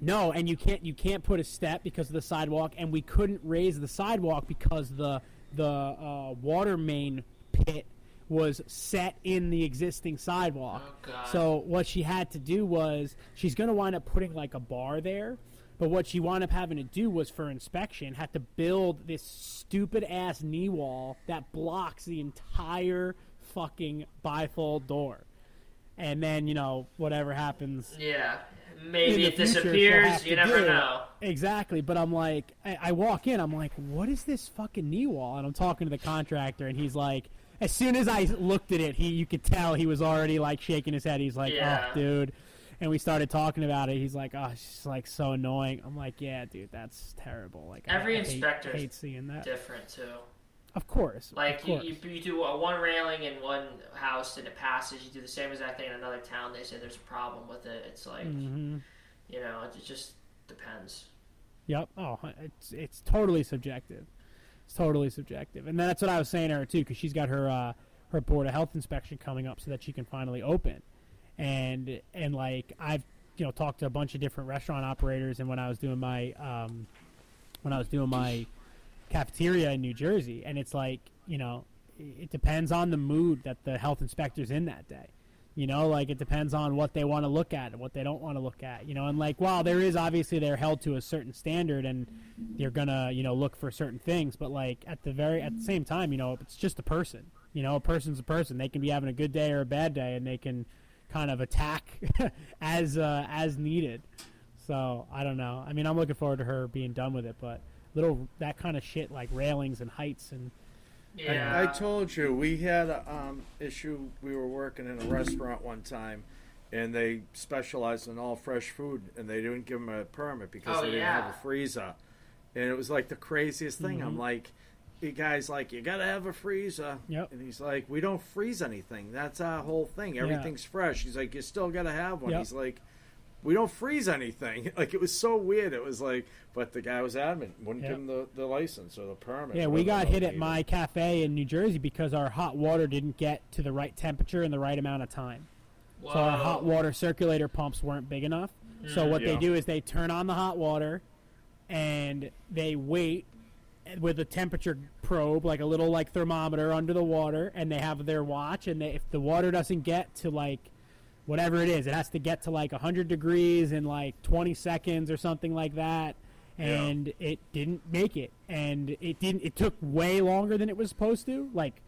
no, and you can't you can't put a step because of the sidewalk, and we couldn't raise the sidewalk because the the uh, water main pit was set in the existing sidewalk. Oh. So what she had to do was she's going to wind up putting like a bar there. But what she wound up having to do was for inspection had to build this stupid ass knee wall that blocks the entire fucking bifold door. And then, you know, whatever happens Yeah, maybe it disappears. You never know. Exactly, but I'm like, I, I walk in, I'm like, what is this fucking knee wall? And I'm talking to the contractor, and he's like, as soon as I looked at it, he you could tell he was already like shaking his head. He's like, oh, Yeah. oh, dude. And we started talking about it. He's like, oh, it's just like so annoying. I'm like, yeah, dude, that's terrible. Like Every I, hate- inspector is hate seeing that. Different too. Of course, Like of you, course. you, you do a one railing in one house and it passes. You do the same exact thing in another town. They say there's a problem with it. It's like Mhm. you know, it just depends. Yep. Oh, it's it's totally subjective. It's totally subjective, and that's what I was saying to her too, because she's got her uh, her board of health inspection coming up so that she can finally open. And and like I've you know talked to a bunch of different restaurant operators, and when I was doing my um, when I was doing my cafeteria in New Jersey, and it's like you know it depends on the mood that the health inspector's in that day. You know, like it depends on what they want to look at and what they don't want to look at. You know, and like while there is obviously they're held to a certain standard and they're gonna you know look for certain things, but like at the very at the same time, you know, it's just a person. You know, a person's a person. They can be having a good day or a bad day, and they can kind of attack as uh, as needed. So I don't know. I mean, I'm looking forward to her being done with it, but little that kind of shit like railings and heights and Yeah. I told you we had a um, issue. We were working in a restaurant one time, and they specialized in all fresh food, and they didn't give them a permit because Oh, they didn't yeah. have a freezer. And it was like the craziest thing. I'm like, the guy's like, you gotta have a freezer. Yep. And he's like, we don't freeze anything. That's our whole thing. Everything's fresh. He's like, you still gotta have one. Yep. He's like. We don't freeze anything. Like it was so weird. It was like, but the guy was adamant, wouldn't Yep. give him the, the license or the permit. Yeah, we got hit at my cafe in New Jersey because our hot water didn't get to the right temperature in the right amount of time. So our hot water circulator pumps weren't big enough. So what they mm-hmm. do is they turn on the hot water and they wait with a temperature probe, like a little like thermometer under the water, and they have their watch. And they, if the water doesn't get to like whatever it is, it has to get to like 100 degrees in like 20 seconds or something like that. And it didn't make it, and it didn't. It took way longer than it was supposed to, like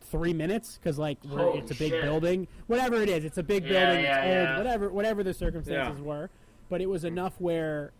three minutes, because like we're, it's a big shit. building. Whatever it is, it's a big Yeah, building. yeah, it's old. yeah. Whatever, whatever the circumstances Yeah. were, but it was mm. enough where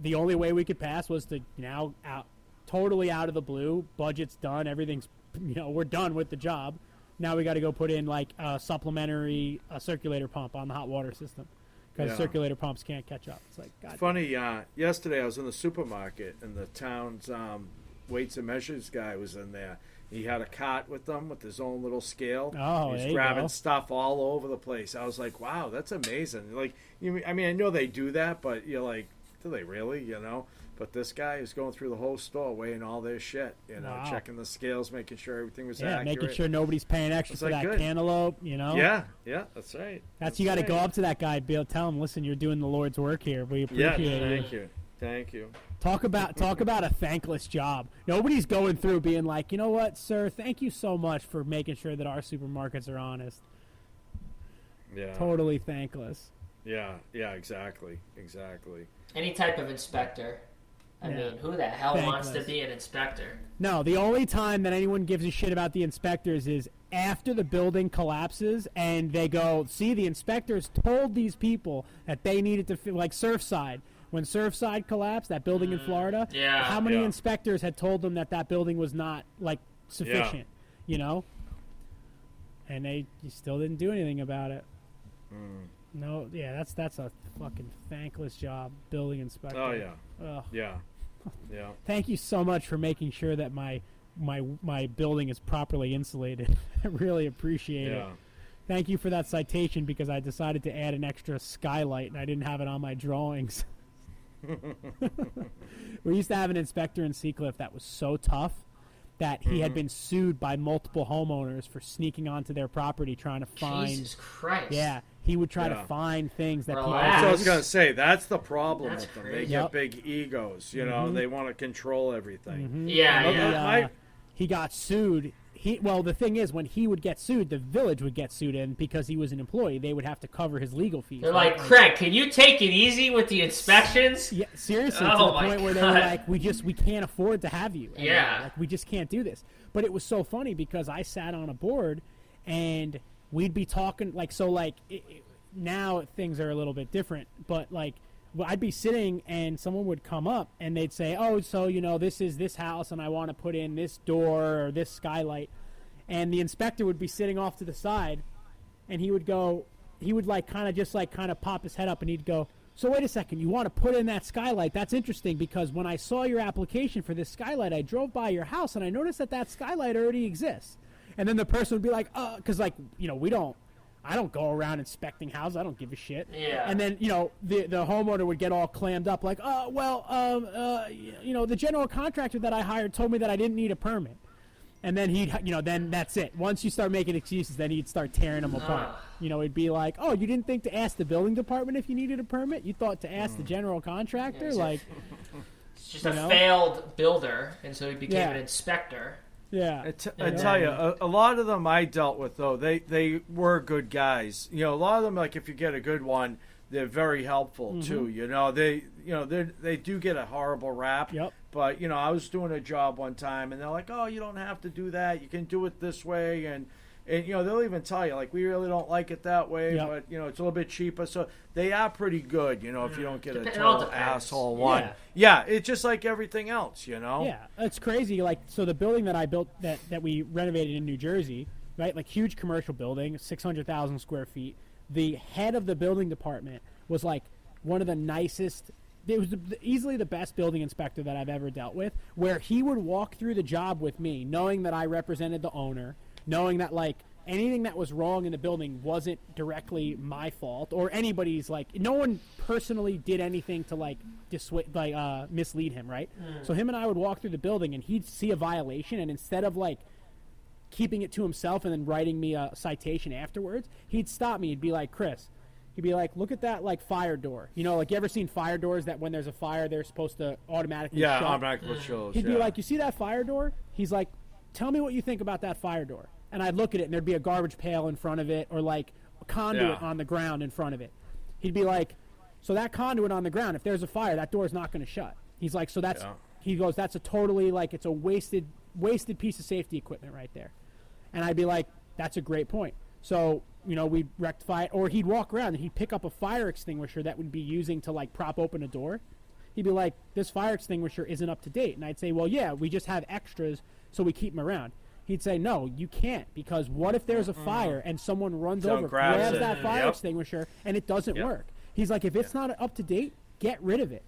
the only way we could pass was to now out totally out of the blue budget's done everything's you know we're done with the job now we got to go put in like a supplementary uh, circulator pump on the hot water system because Yeah. circulator pumps can't catch up it's like god Funny, uh, yesterday I was in the supermarket and the town's um, weights and measures guy was in there. He had a cart with them with his own little scale. Oh, He's grabbing go. stuff all over the place. I was like, wow, that's amazing. Like, you, I mean, I know they do that, but you're like, do they really? You know? But this guy is going through the whole store weighing all their shit. You know, Wow. checking the scales, making sure everything was yeah accurate. making sure nobody's paying extra It's for like that good. cantaloupe you know Yeah, yeah, that's right. that's you got to right. go up to that guy Bill. tell him listen you're doing the lord's work here we Yeah, appreciate it thank you, thank you. Talk about talk about a thankless job. Nobody's going through being like, you know what, sir, thank you so much for making sure that our supermarkets are honest. Yeah, Totally thankless. yeah, yeah, exactly, exactly. Any type of inspector. I Yeah. mean, who the hell wants to be an inspector? No, the only time that anyone gives a shit about the inspectors is after the building collapses and they go, see, the inspectors told these people that they needed to, like Surfside. When Surfside collapsed, that building in Florida, yeah. how many Yeah. inspectors had told them that that building was not, like, sufficient, yeah. you know? And they still didn't do anything about it. Mm. No, yeah, that's that's a fucking thankless job, building inspector. Oh yeah, Ugh. yeah, yeah. Thank you so much for making sure that my my my building is properly insulated. I really appreciate it. Yeah. Thank you for that citation because I decided to add an extra skylight and I didn't have it on my drawings. we used to have an inspector in Sea Cliff that was so tough that he Mm-hmm. had been sued by multiple homeowners for sneaking onto their property trying to find. Jesus Christ. Yeah, he would try Yeah. to find things that Relax. people. So I was gonna say that's the problem That's with them. They crazy. get big egos. You know, they want to control everything. Yeah, Well, yeah. He, uh, my- he got sued. He well, the thing is, when he would get sued, the village would get sued in because he was an employee. They would have to cover his legal fees. They're right? like, Craig, can you take it easy with the inspections? Yeah, seriously, Oh to the my point where they were God. like, "We just we can't afford to have you." anymore. Yeah. like we just can't do this. But it was so funny because I sat on a board, and we'd be talking like so. Like it, it- now things are a little bit different, but like I'd be sitting and someone would come up and they'd say, "Oh, so you know this is this house, and I want to put in this door or this skylight," and the inspector would be sitting off to the side, and he would go he would like kind of just like kind of pop his head up and he'd go so wait a second you want to put in that skylight that's interesting because when i saw your application for this skylight i drove by your house and i noticed that that skylight already exists and then the person would be like uh because like you know we don't i don't go around inspecting houses i don't give a shit Yeah. and then you know the the homeowner would get all clammed up like oh well um uh you know the general contractor that i hired told me that i didn't need a permit And then he'd, you know, then that's it. Once you start making excuses, then he'd start tearing them apart. Ugh. You know, it'd be like, "Oh, you didn't think to ask the building department if you needed a permit? You thought to ask the Mm. general contractor?" Yeah, like, It's just a know? failed builder, and so he became Yeah. an inspector. Yeah, I, t- I tell you, a, a lot of them I dealt with though, they they were good guys. You know, a lot of them like if you get a good one, they're very helpful Mm-hmm. too. You know, they you know they they do get a horrible rap. Yep. But you know, I was doing a job one time, and they're like, "Oh, you don't have to do that. You can do it this way." And and you know, they'll even tell you like, "We really don't like it that way, Yep. but you know, it's a little bit cheaper." So they are pretty good. You know, if you don't get Dep- a total asshole one. Yeah. Yeah, it's just like everything else. You know. Yeah, it's crazy. Like, so the building that I built that that we renovated in New Jersey, right? Like huge commercial building, six hundred thousand square feet. The head of the building department was like one of the nicest. It was easily the best building inspector that I've ever dealt with. Where he would walk through the job with me, knowing that I represented the owner, knowing that like anything that was wrong in the building wasn't directly my fault or anybody's like no one personally did anything to like dissuade like uh mislead him right so him and i would walk through the building and he'd see a violation and instead of like keeping it to himself and then writing me a citation afterwards he'd stop me he'd be like chris he'd be like look at that like fire door you know like you ever seen fire doors that when there's a fire they're supposed to automatically Yeah, shut? I'm not. He'd be like, "You see that fire door?" He's like, "Tell me what you think about that fire door." And I'd look at it, and there'd be a garbage pail in front of it, or like a conduit Yeah. on the ground in front of it. He'd be like, "So that conduit on the ground, if there's a fire, that door's not going to shut." He's like, "So that's," Yeah. he goes, "That's a totally like it's a wasted wasted piece of safety equipment right there." And I'd be like, "That's a great point." So you know, we'd rectify it, or he'd walk around and he'd pick up a fire extinguisher that would be using to like prop open a door. He'd be like, "This fire extinguisher isn't up to date," and I'd say, "Well, yeah, we just have extras, so we keep them around." He'd say, "No, you can't, because what if there's a fire and someone runs Someone over, grabs grabs it. that fire Yep. extinguisher, and it doesn't Yep. work?" He's like, "If it's not up to date, get rid of it."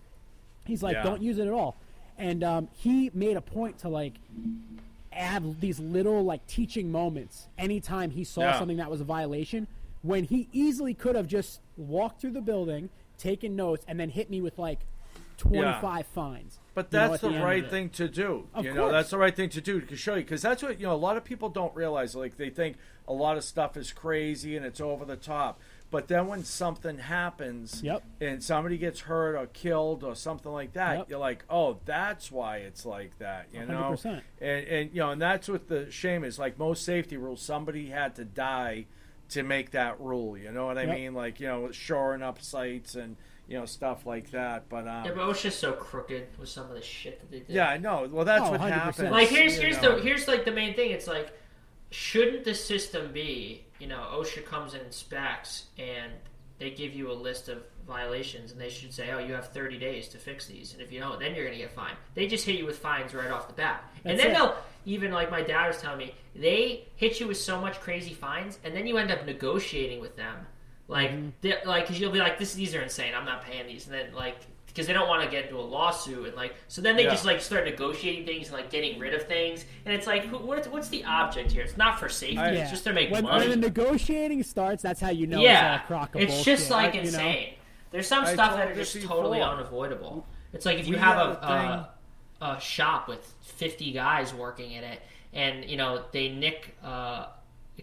He's like, Yeah. "Don't use it at all." And um, he made a point to like add these little like teaching moments anytime he saw Yeah. something that was a violation when he easily could have just walked through the building taken notes and then hit me with like 25 fines But you know, that's the, the right thing to do. Of you know, course. that's the right thing to do to show you because that's what you know. A lot of people don't realize. Like they think a lot of stuff is crazy and it's over the top. But then when something happens, Yep. and somebody gets hurt or killed or something like that, Yep. you're like, oh, that's why it's like that. You know, 100%. and and you know, and that's what the shame is. Like most safety rules, somebody had to die to make that rule. You know what I Yep. mean? Like you know, shoring up sites and you know stuff like that. But um, Yeah, but OSHA's so crooked with some of the shit that they did. yeah, I know. Well, that's Oh, what 100%. happens. Like here's you here's know. the here's like the main thing. It's like shouldn't the system be you know OSHA comes and inspects and they give you a list of violations and they should say oh you have 30 days to fix these and if you don't then you're gonna get fined. They just hit you with fines right off the bat and then it. they'll even like my dad was telling me they hit you with so much crazy fines and then you end up negotiating with them like Mm-hmm. they're- like because you'll be like this these are insane. I'm not paying these. And then like because they don't want to get into a lawsuit and like so then they Yeah. just like start negotiating things and like getting rid of things. And it's like who, what's, what's the object here? It's not for safety. I- it's just to make when, money. when the negotiating starts that's how you know yeah. it's all a crock of it's just like you know? insane. There's some I stuff that are just totally before. unavoidable. It's like if you We have had a, a a, a shop with 50 guys working in it and you know they nick uh,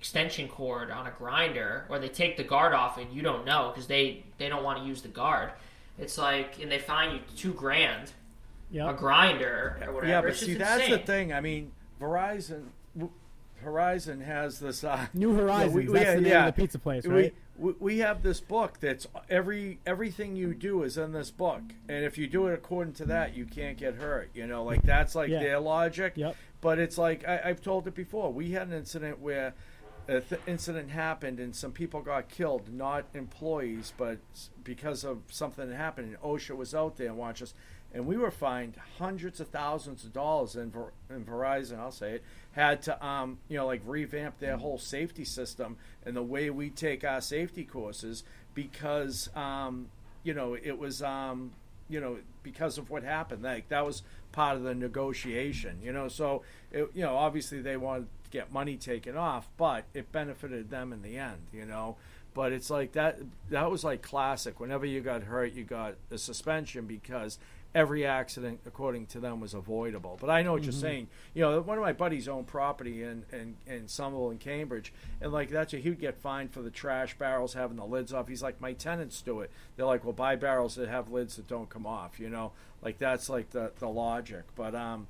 extension cord on a grinder or they take the guard off and you don't know because they they don't want to use the guard it's like and they fine you two grand a grinder or whatever Yeah, but it's see, just that's the thing. I mean, Verizon, Horizon has this. Uh, New Horizons, we- we- that's the name yeah. of the pizza place, right? We, we have this book that's every everything you do is in this book, and if you do it according to that, you can't get hurt. You know, like that's like Yeah. their logic. Yep. But it's like I, I've told it before. We had an incident where incident happened and some people got killed, not employees, but because of something that happened. And OSHA was out there and watched us, and we were fined hundreds of thousands of dollars. And, Ver- Verizon, I'll say it, had to um, you know like revamp their whole safety system and the way we take our safety courses because um, you know it was um, you know because of what happened. Like that was part of the negotiation. You know, so it, you know obviously they wanted to get money taken off, but it benefited them in the end. You know. But it's like that. That was like classic. Whenever you got hurt, you got a suspension because every accident, according to them, was avoidable. But I know what Mm-hmm. you're saying. You know, one of my buddies owned property in, in, in Somerville and Cambridge, and like that's a, he would get fined for the trash barrels having the lids off. He's like, my tenants do it. They're like, well, buy barrels that have lids that don't come off. You know, like that's like the the logic. But um,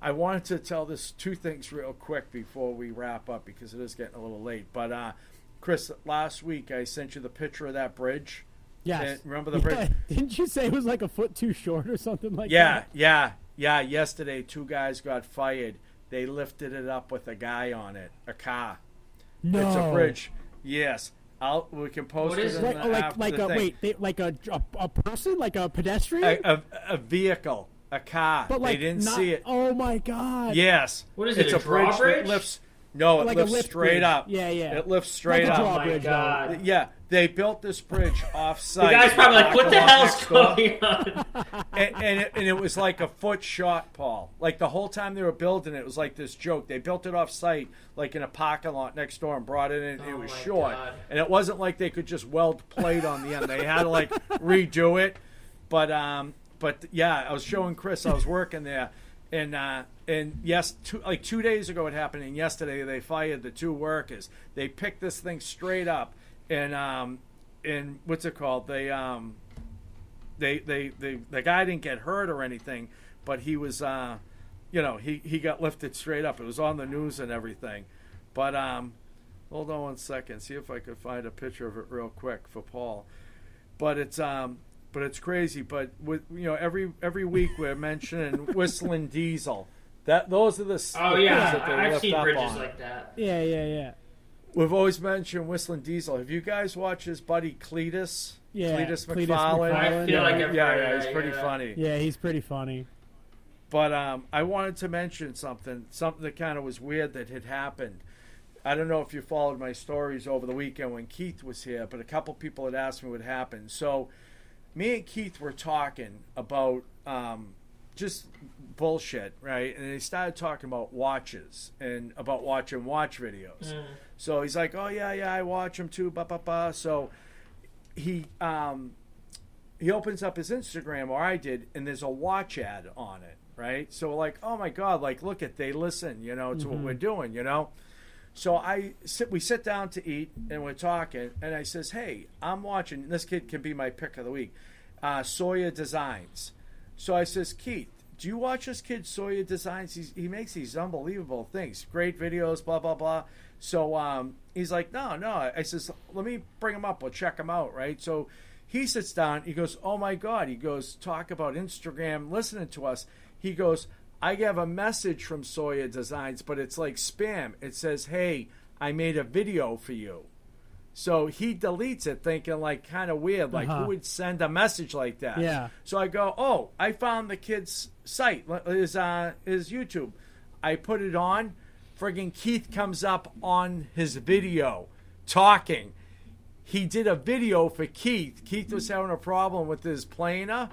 I wanted to tell this two things real quick before we wrap up because it is getting a little late. But uh, Chris, last week I sent you the picture of that bridge. Yes. And remember the Yeah, bridge? Didn't you say it was like a foot too short or something like Yeah, that? yeah, yeah. Yeah. Yesterday, two guys got fired. They lifted it up with a guy on it, a car. No. It's a bridge. Yes, I'll. We can post What it is in it? Like, oh, like, like a thing. wait, they, like a, a a person, like a pedestrian, A, a, a vehicle, a car. but like they didn't not, see it. Oh my god! Yes. What is it, It's a a bridge, drawbridge? that lifts. No, it Like lifts lift straight bridge. up. Yeah, yeah. It lifts straight Like a up. Oh my drawbridge, though. god. Yeah, they built this bridge off site. The guy's probably like, what the Parking lot hell's going on? and, and, it, and it was like a foot shot, Paul. Like the whole time they were building it, it was like this joke. They built it off site, like in a parking lot next door, and brought it in. and it Oh was short, God. and it wasn't like they could just weld plate on the end. They had to like redo it. But um, but yeah, I was showing Chris. I was working there, and uh, and yes, two, like two days ago it happened, and yesterday they fired the two workers. They picked this thing straight up, and um, and what's it called? They um they, they, they the guy didn't get hurt or anything, but he was, uh, you know, he, he got lifted straight up. It was on the news and everything. But um, hold on one second, see if I could find a picture of it real quick for Paul. But it's um, but it's crazy. But with you know, every every week we're mentioning Whistlin Diesel. That those are the Oh the yeah, that they I- I've seen bridges on. like that. yeah, yeah, yeah. We've always mentioned Whistlin Diesel. Have you guys watched his buddy Cleetus? Yeah, Cleetus Cleetus McFarland. McFarland. I feel like I've yeah, heard yeah, of he's pretty yeah. funny. Yeah, he's pretty funny. But um, I wanted to mention something, something that kind of was weird that had happened. I don't know if you followed my stories over the weekend when Keith was here, but a couple people had asked me what happened. So, me and Keith were talking about um, just bullshit, right? And they started talking about watches and about watching watch videos. So he's like, "Oh yeah, yeah, I watch them too." Ba ba ba. So he um, he opens up his Instagram, or I did, and there's a watch ad on it, right? So we're like, oh my god, like look at they listen, you know, to what we're doing, you know. So I sit, we sit down to eat, and we're talking, and I says, hey, I'm watching. This kid can be my pick of the week, uh, Sawyer Designs. So I says, Keith, do you watch this kid Sawyer Designs? He's, he makes these unbelievable things, great videos, blah blah blah. So um, he's like, no, no. I says, let me bring him up. We'll check him out, right? So he sits down. He goes, oh my god. He goes, talk about Instagram, listening to us. He goes, I have a message from Sawyer Designs, but it's like spam. It says, hey, I made a video for you. So he deletes it, thinking like kind of weird, like Uh-huh. who would send a message like that? Yeah. So I go, oh, I found the kid's site, his uh, his YouTube. I put it on. Friggin' Keith comes up on his video, talking. He did a video for Keith. Keith was having a problem with his planer.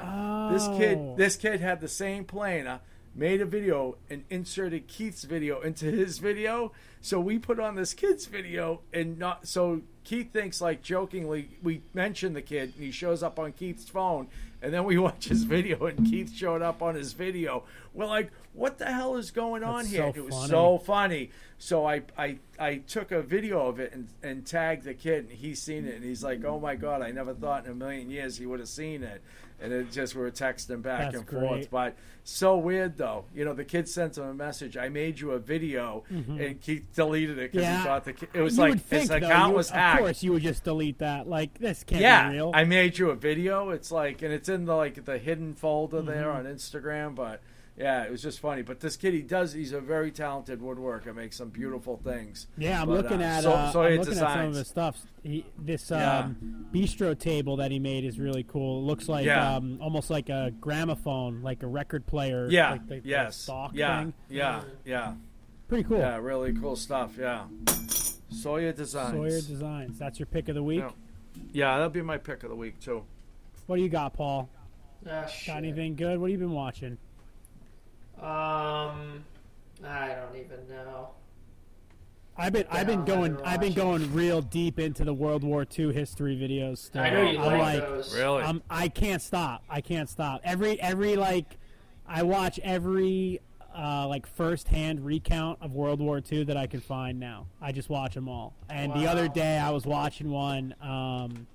This Oh. kid, this kid had the same planer. Made a video and inserted Keith's video into his video. So we put on this kid's video, and not so Keith thinks like jokingly we mentioned the kid, and he shows up on Keith's phone, and then we watch his video, and Keith showed up on his video. We're like, what the hell is going on That's here? so it was funny. so funny. So I, I I took a video of it and, and tagged the kid, and he's seen it, and he's like, "Oh my god, I never thought in a million years he would have seen it." And it just we were texting back That's and forth, but so weird though. You know, the kid sent him a message. I made you a video, and Keith deleted it because Mm-hmm. Yeah. he thought the kid, it was you like think, his though, account you- was hacked. Of course, you would just delete that. Like this can't yeah, be real. I made you a video. It's like, and it's in the like the hidden folder there Mm-hmm. on Instagram. But yeah, it was just funny. But this kid, he does. He's a very talented woodworker. Makes some beautiful things. yeah, I'm But, looking uh, at so- uh, Sawyer I'm looking at some of the his stuff. He, this Yeah. um, bistro table that he made is really cool. It looks like Yeah. um, almost like a gramophone, like a record player. Yeah. like the, the yes. stock yeah. thing. Yeah. Yeah. Pretty cool. Yeah. Really cool stuff. Yeah. Sawyer Designs. Sawyer Designs. That's your pick of the week. Yeah. Yeah, that'll be my pick of the week too. What do you got, Paul? Ah, shit. Got anything good? What have you been watching? Um, I don't even know. I've been I've been going I've been going real deep into the World War II history videos. Still. I know you I'm like, those. Really? I'm, I can't stop. I can't stop. Every every like, I watch every uh, like first hand recount of World War II that I can find now. I just watch them all. And the other day I was watching one. Um,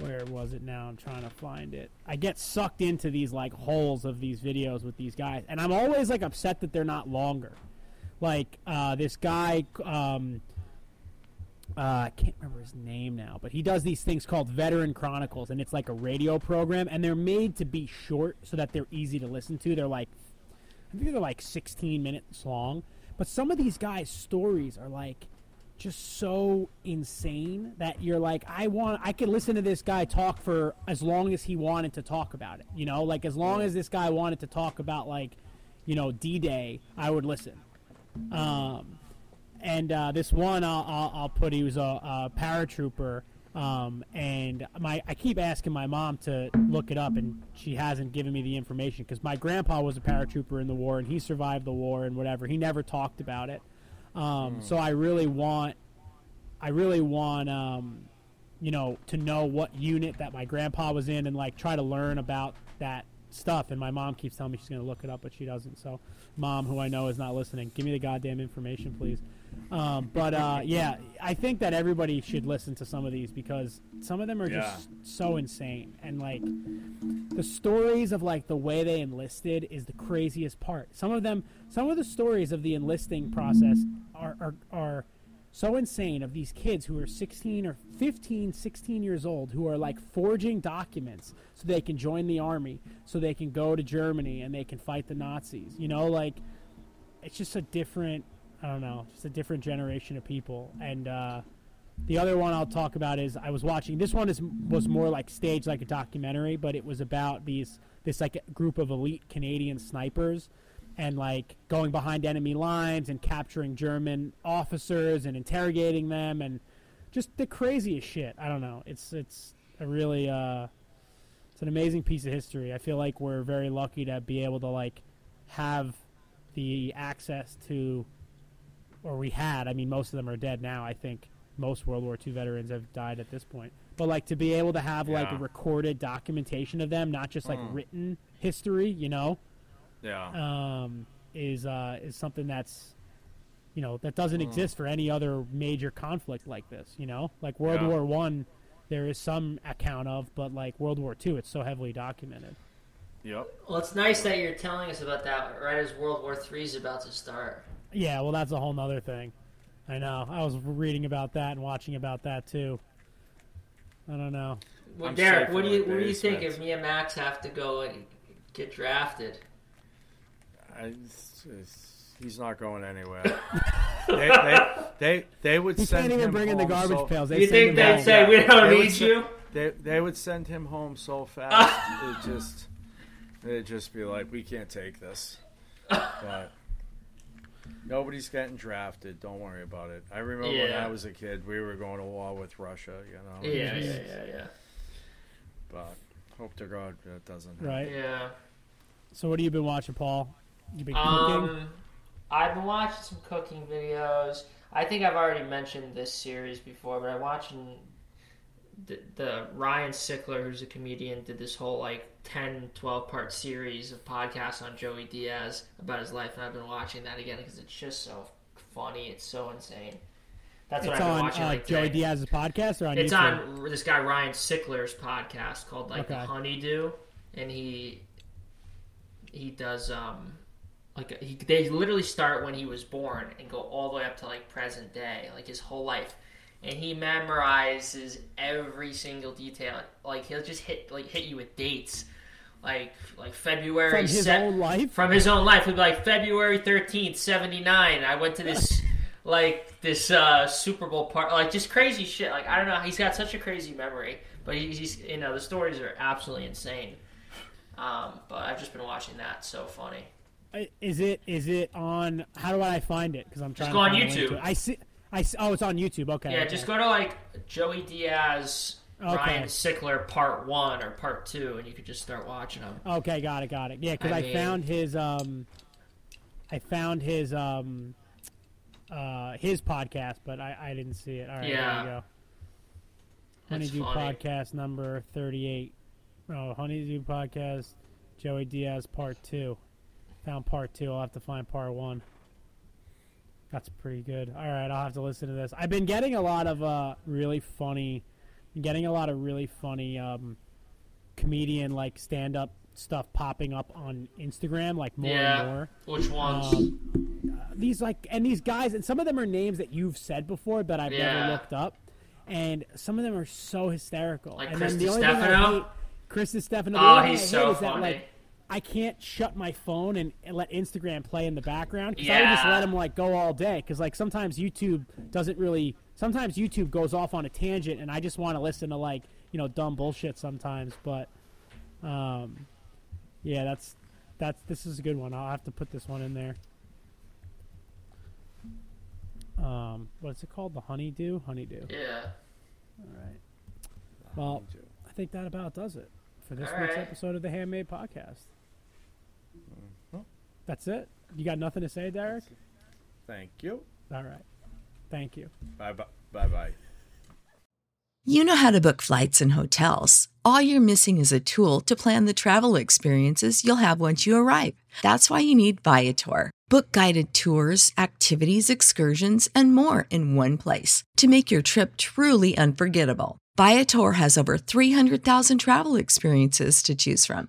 where was it now? I'm trying to find it. I get sucked into these like holes of these videos with these guys, and I'm always like upset that they're not longer. Like uh, this guy. Um, uh, I can't remember his name now, but he does these things called Veteran Chronicles, and it's like a radio program, and they're made to be short so that they're easy to listen to. They're like, I think they're like 16 minutes long, but some of these guys' stories are like just so insane that you're like, I want, I could listen to this guy talk for as long as he wanted to talk about it, you know, like as long as this guy wanted to talk about like, you know, D-Day, I would listen. Um, and uh, this one I'll, I'll, I'll put he was a, a paratrooper um, and my I keep asking my mom to look it up and she hasn't given me the information because my grandpa was a paratrooper in the war and he survived the war and whatever. He never talked about it um, so I really want I really want um, you know to know what unit that my grandpa was in and like try to learn about that stuff. And my mom keeps telling me she's going to look it up but she doesn't. So mom who I know is not listening. Give me the goddamn information please. Um, but uh, yeah I think that everybody should listen to some of these because some of them are Yeah. just so insane. And like the stories of like the way they enlisted is the craziest part. Some of them, some of the stories of the enlisting process are are, are so insane of these kids who are 16 or 15, 16 years old who are like forging documents so they can join the army, so they can go to Germany and they can fight the Nazis. You know, like it's just a different, I don't know, just a different generation of people. And uh, the other one I'll talk about is I was watching. This one is was more like staged like a documentary, but it was about these this like group of elite Canadian snipers and like going behind enemy lines and capturing German officers and interrogating them and just the craziest shit. I don't know. It's it's a really uh, it's an amazing piece of history. I feel like we're very lucky to be able to like have the access to or we had. I mean, most of them are dead now. I think most World War II veterans have died at this point. But like to be able to have like a recorded documentation of them, not just like written history, you know, Yeah. um, is uh, is something that's you know that doesn't exist for any other major conflict like this. You know, like World Yeah. War One, there is some account of, but like World War Two, it's so heavily documented. Yep. Well, it's nice that you're telling us about that right as World War III is about to start. Yeah, well, that's a whole nother thing. I know. I was reading about that and watching about that too. I don't know. Well, I'm Derek, what do you what do you think if me and Max have to go and get drafted? I, it's- it's- he's not going anywhere. they, they, they, they would He send can't even him bring in the home garbage so, pails. They you think they'd home. say we don't They would need say- you? They, they would send him home so fast. it just, they'd just be like, we can't take this. But nobody's getting drafted. Don't worry about it. I remember when Yeah. I was a kid, we were going to war with Russia. You know. Yeah, yeah, yeah, yeah. But hope to God that doesn't. happen. Right. Yeah. So what have you been watching, Paul? You been cooking? Um, I've been watching some cooking videos. I think I've already mentioned this series before, but I'm watching the, the Ryan Sickler, who's a comedian, did this whole like 10, 12 part series of podcasts on Joey Diaz about his life, and I've been watching that again because it's just so funny. It's so insane. That's what it's I've been on watching uh, like Joey today. Diaz's podcast or on It's YouTube? on this guy Ryan Sickler's podcast called like Okay. Honeydew, and he he does um like he they literally start when he was born and go all the way up to like present day, like his whole life, and he memorizes every single detail. Like he'll just hit like hit you with dates, like like February From his se- own life? from his own life. He'd be like February thirteenth, seventy nine. I went to this like this uh, Super Bowl part, like just crazy shit. Like I don't know, he's got such a crazy memory, but he's, he's you know the stories are absolutely insane. Um, but I've just been watching that. So funny. Is it is it on? How do I find it? Because I'm trying. go to on find a link YouTube. I see. I see, oh, it's on YouTube. Okay. Yeah, okay. just go to like Joey Diaz, Okay. Ryan Sickler part one or part two, and you could just start watching them. Okay, got it, got it. Yeah, because I, I mean- found his um, I found his um, uh, his podcast, but I, I didn't see it. All right, Yeah. there you go. Honeydew podcast number thirty-eight. Oh, Honeydew podcast, Joey Diaz part two. Found part two. I'll have to find part one. That's pretty good. All right, I'll have to listen to this. I've been getting a lot of uh, really funny, getting a lot of really funny um, comedian like stand-up stuff popping up on Instagram, like more yeah. and more Which ones? Um, these like and these guys and some of them are names that you've said before but I've Yeah. never looked up and some of them are so hysterical Like and Chris then the only thing I hate Chris Stefano Oh, he's so is that funny. like I can't shut my phone and, and let Instagram play in the background because I would just let them like go all day because like sometimes YouTube doesn't really sometimes YouTube goes off on a tangent and I just want to listen to like you know dumb bullshit sometimes but um yeah that's that's this is a good one I'll have to put this one in there um, what's it called? The honeydew? Honeydew. yeah. All right. Well, I think that about does it for this All week's right. episode of the Handmade Podcast. That's it. You got nothing to say, Derek? Thank you. All right. Thank you. Bye bye. Bye bye. You know how to book flights and hotels. All you're missing is a tool to plan the travel experiences you'll have once you arrive. That's why you need Viator. Book guided tours, activities, excursions, and more in one place to make your trip truly unforgettable. Viator has over 300,000 travel experiences to choose from.